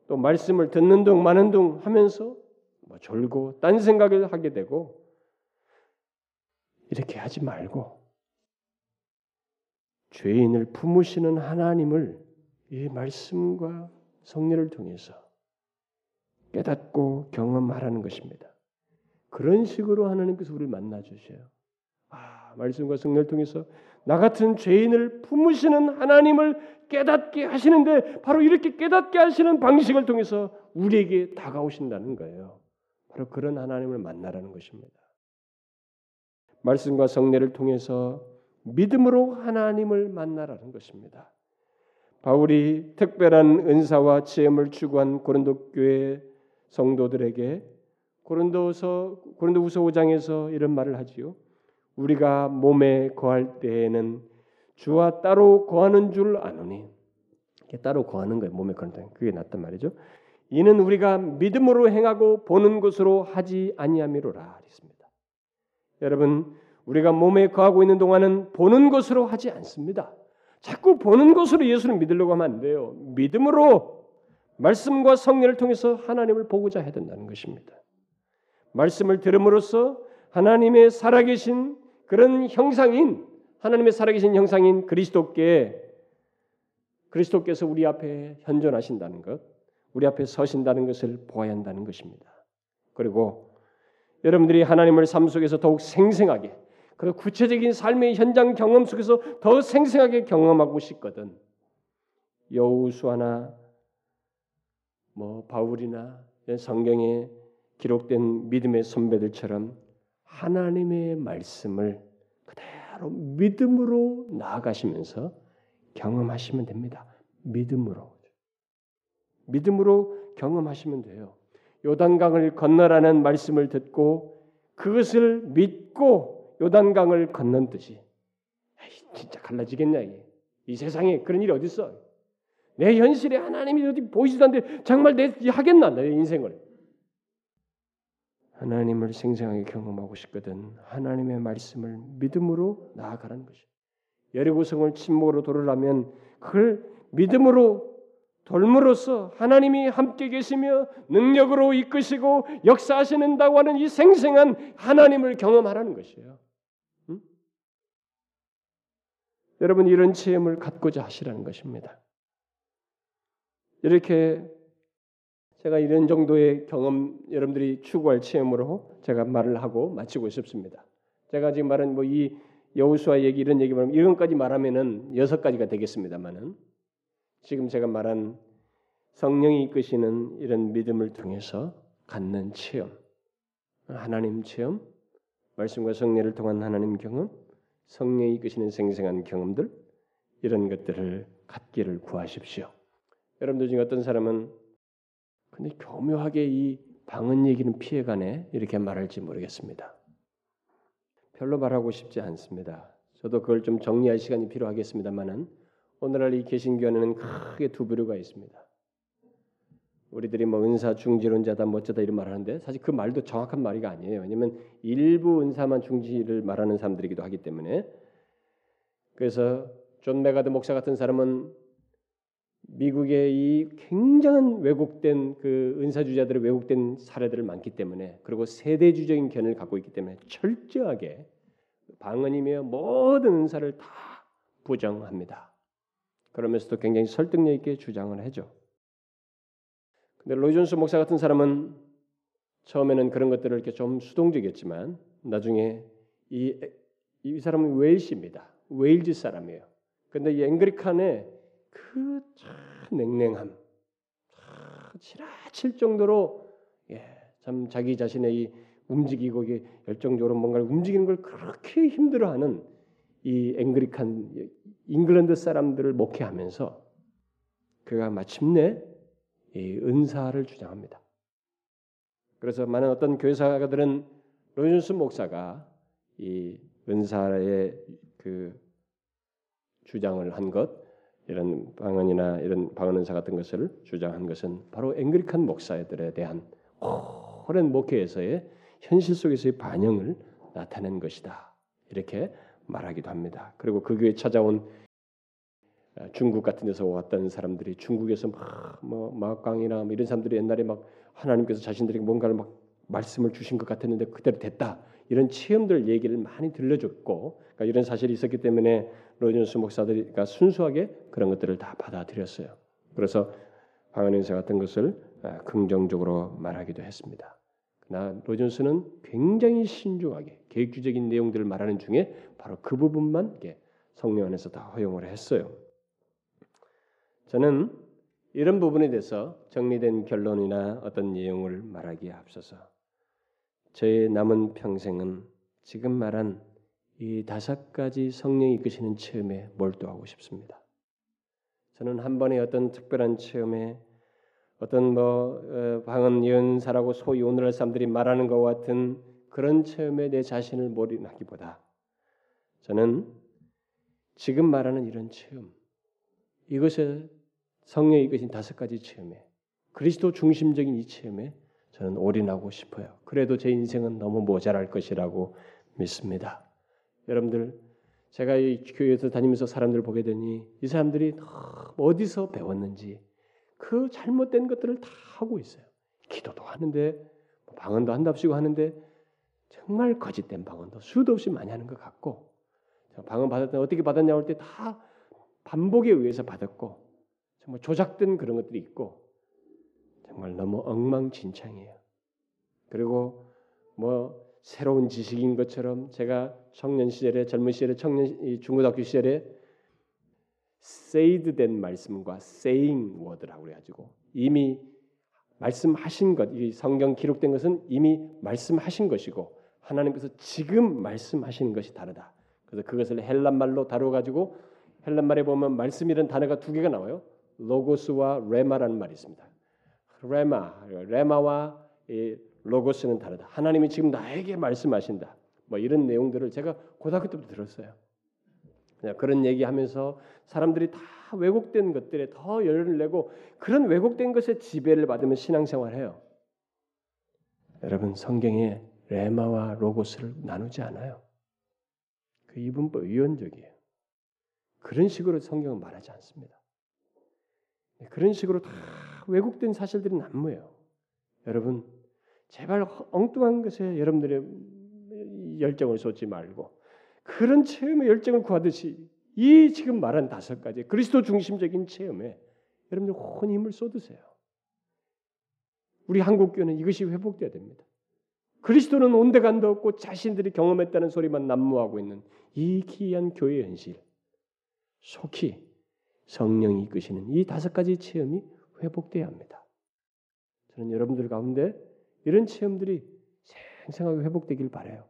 또 말씀을 듣는 둥 마는 둥 하면서 뭐 졸고 딴 생각을 하게 되고 이렇게 하지 말고 죄인을 품으시는 하나님을 이 말씀과 성례를 통해서 깨닫고 경험하라는 것입니다. 그런 식으로 하나님께서 우리를 만나 주셔요. 아, 말씀과 성례를 통해서 나 같은 죄인을 품으시는 하나님을 깨닫게 하시는데 바로 이렇게 깨닫게 하시는 방식을 통해서 우리에게 다가오신다는 거예요. 바로 그런 하나님을 만나라는 것입니다. 말씀과 성례를 통해서 믿음으로 하나님을 만나라는 것입니다. 바울이 특별한 은사와 지혜를 추구한 고린도 교회 성도들에게 고린도서 고린도후서 5장에서 이런 말을 하지요. 우리가 몸에 거할 때에는 주와 따로 거하는 줄 아노니 따로 거하는 거예요. 몸에 때 그게 낫단 말이죠. 이는 우리가 믿음으로 행하고 보는 것으로 하지 아니함이로라 했습니다. 여러분 우리가 몸에 거하고 있는 동안은 보는 것으로 하지 않습니다. 자꾸 보는 것으로 예수를 믿으려고 하면 안 돼요. 믿음으로 말씀과 성례를 통해서 하나님을 보고자 해야 된다는 것입니다. 말씀을 들음으로써 하나님의 살아계신 그런 형상인 하나님의 살아계신 형상인 그리스도께 그리스도께서 우리 앞에 현존하신다는 것, 우리 앞에 서신다는 것을 보아야 한다는 것입니다. 그리고 여러분들이 하나님을 삶 속에서 더욱 생생하게 그 구체적인 삶의 현장 경험 속에서 더 생생하게 경험하고 싶거든. 여우수아나 뭐 바울이나 성경에 기록된 믿음의 선배들처럼 하나님의 말씀을 그대로 믿음으로 나아가시면서 경험하시면 됩니다. 믿음으로. 믿음으로 경험하시면 돼요. 요단강을 건너라는 말씀을 듣고 그것을 믿고 요단강을 건넌 듯이 진짜 갈라지겠냐 이게 이 세상에 그런 일이 어디 있어? 내 현실에 하나님이 어디 보이지도 않는데 정말 내 하겠나 내 인생을 하나님을 생생하게 경험하고 싶거든 하나님의 말씀을 믿음으로 나아가라는 것이 여리고성을 침묵으로 돌으려면 그걸 믿음으로 돌므로써 하나님이 함께 계시며 능력으로 이끄시고 역사하시는다고 하는 이 생생한 하나님을 경험하라는 것이에요. 응? 여러분 이런 체험을 갖고자 하시라는 것입니다. 이렇게 제가 이런 정도의 경험 여러분들이 추구할 체험으로 제가 말을 하고 마치고 싶습니다. 제가 지금 말한 뭐 이 여호수아 얘기 이런 얘기 말하면 이런까지 말하면은 여섯 가지가 되겠습니다만은 지금 제가 말한 성령이 이끄시는 이런 믿음을 통해서 갖는 체험, 하나님 체험, 말씀과 성례를 통한 하나님 경험, 성령이 이끄시는 생생한 경험들 이런 것들을 갖기를 구하십시오. 여러분들 중에 어떤 사람은 근데 교묘하게 이 방언 얘기는 피해가네 이렇게 말할지 모르겠습니다. 별로 말하고 싶지 않습니다. 저도 그걸 좀 정리할 시간이 필요하겠습니다만은 오늘날 이 개신교에는 크게 두 부류가 있습니다. 우리들이 뭐 은사 중지론자다 뭐쩌다 이런 말을 하는데 사실 그 말도 정확한 말이 아니에요. 왜냐하면 일부 은사만 중지를 말하는 사람들이기도 하기 때문에 그래서 존 맥아더 목사 같은 사람은 미국의 이 굉장한 왜곡된 그 은사주자들의 왜곡된 사례들을 많기 때문에 그리고 세대주적인 견해를 갖고 있기 때문에 철저하게 방언이며 모든 은사를 다 부정합니다. 그러면서도 굉장히 설득력 있게 주장을 하죠. 근데 로이존스 목사 같은 사람은 처음에는 그런 것들을 이렇게 좀 수동적이었지만 나중에 이, 이 사람은 웨일시입니다. 웨일즈 사람이에요. 근데 이 앵그리칸의 그 참 냉랭함, 지나칠 정도로 예, 참 자기 자신의 이 움직이고 이게 열정적으로 뭔가를 움직이는 걸 그렇게 힘들어하는 이 Anglican 잉글랜드 사람들을 목회하면서 그가 마침내 이 은사를 주장합니다. 그래서 많은 어떤 교회사가들은 로이드 존스 목사가 이 은사의 그 주장을 한 것, 이런 방언이나 이런 방언은사 같은 것을 주장한 것은 바로 Anglican 목사들에 대한 오랜 목회에서의 현실 속에서의 반영을 나타낸 것이다. 이렇게 말하기도 합니다. 그리고 그 교회 찾아온 중국 같은 데서 왔던 사람들이 중국에서 막뭐 마강이나 뭐 이런 사람들이 옛날에 막 하나님께서 자신들에게 뭔가를 막 말씀을 주신 것 같았는데 그대로 됐다 이런 체험들 얘기를 많이 들려줬고 그러니까 이런 사실이 있었기 때문에 로이존스 목사들이 순수하게 그런 것들을 다 받아들였어요. 그래서 방언인사 같은 것을 아, 긍정적으로 말하기도 했습니다. 그러나 로이존스는 굉장히 신중하게 계획주적인 내용들을 말하는 중에 바로 그 부분만 성령 안에서 다 허용을 했어요. 저는 이런 부분에 대해서 정리된 결론이나 어떤 내용을 말하기에 앞서서 저의 남은 평생은 지금 말한 이 다섯 가지 성령이 이끄시는 체험에 몰두하고 싶습니다. 저는 한 번의 어떤 특별한 체험에 어떤 뭐 어, 방언 예언사라고 소위 오늘날 사람들이 말하는 것 같은 그런 체험에 내 자신을 몰인하기보다 저는 지금 말하는 이런 체험 이것에 성령이 이끄신 다섯 가지 체험에 그리스도 중심적인 이 체험에 저는 올인하고 싶어요. 그래도 제 인생은 너무 모자랄 것이라고 믿습니다. 여러분들 제가 이 교회에서 다니면서 사람들을 보게 되니 이 사람들이 어디서 배웠는지 그 잘못된 것들을 다 하고 있어요. 기도도 하는데 뭐 방언도 한답시고 하는데 정말 거짓된 방언도 수도 없이 많이 하는 것 같고 방언 받았다 어떻게 받았냐고 할때 다 반복에 의해서 받았고 정말 조작된 그런 것들이 있고 정말 너무 엉망진창이에요. 그리고 뭐 새로운 지식인 것처럼 제가 청년 시절에 젊은 시절에 청년 중고등학교 시절에 세이드된 말씀과 saying word라고 그래가지고 이미 말씀하신 것, 이 성경 기록된 것은 이미 말씀하신 것이고 하나님께서 지금 말씀하시는 것이 다르다. 그래서 그것을 헬란 말로 다루어 가지고 헬란 말에 보면 말씀이라는 단어가 두 개가 나와요. 로고스와 레마라는 말이 있습니다. 레마, 레마와 로고스는 다르다. 하나님이 지금 나에게 말씀하신다. 뭐 이런 내용들을 제가 고등학교 때부터 들었어요. 그런 얘기하면서 사람들이 다 왜곡된 것들에 더 열을 내고 그런 왜곡된 것에 지배를 받으면 신앙생활해요. 여러분 성경에 레마와 로고스를 나누지 않아요. 그 이분법 의원적이에요. 그런 식으로 성경은 말하지 않습니다. 네, 그런 식으로 다 왜곡된 사실들이 난무해요. 여러분 제발 엉뚱한 것에 여러분들의 열정을 쏟지 말고 그런 체험의 열정을 구하듯이 이 지금 말한 다섯 가지 그리스도 중심적인 체험에 여러분들 혼 힘을 쏟으세요. 우리 한국 교회는 이것이 회복돼야 됩니다. 그리스도는 온데간도 없고 자신들이 경험했다는 소리만 난무하고 있는 이 기이한 교회 현실 속히 성령이 이끄시는 이 다섯 가지 체험이 회복돼야 합니다. 저는 여러분들 가운데 이런 체험들이 생생하게 회복되길 바래요.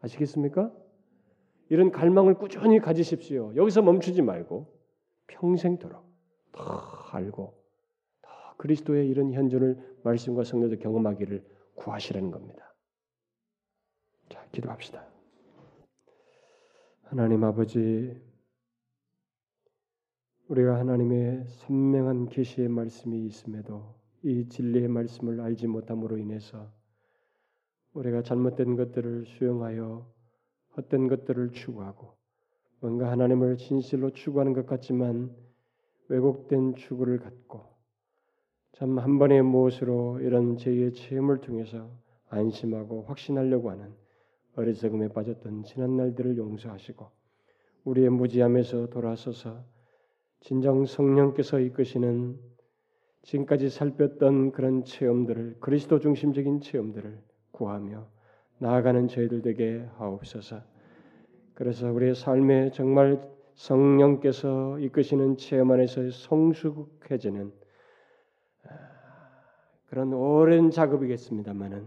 아시겠습니까? 이런 갈망을 꾸준히 가지십시오. 여기서 멈추지 말고 평생도록 더 알고 더 그리스도의 이런 현존을 말씀과 성령도 경험하기를 구하시라는 겁니다. 자, 기도합시다. 하나님 아버지 우리가 하나님의 선명한 계시의 말씀이 있음에도 이 진리의 말씀을 알지 못함으로 인해서 우리가 잘못된 것들을 수용하여 헛된 것들을 추구하고 뭔가 하나님을 진실로 추구하는 것 같지만 왜곡된 추구를 갖고 참 한 번의 무엇으로 이런 죄의 체험을 통해서 안심하고 확신하려고 하는 어리석음에 빠졌던 지난 날들을 용서하시고 우리의 무지함에서 돌아서서 진정 성령께서 이끄시는 지금까지 살폈던 그런 체험들을 그리스도 중심적인 체험들을 구하며 나아가는 저희들 되게 하옵소서. 그래서 우리의 삶에 정말 성령께서 이끄시는 체험 안에서 성숙해지는 아, 그런 오랜 작업이겠습니다만은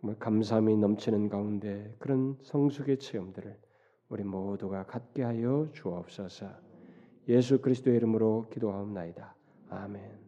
정말 감사함이 넘치는 가운데 그런 성숙의 체험들을 우리 모두가 갖게 하여 주옵소서. 예수 그리스도의 이름으로 기도하옵나이다. 아멘.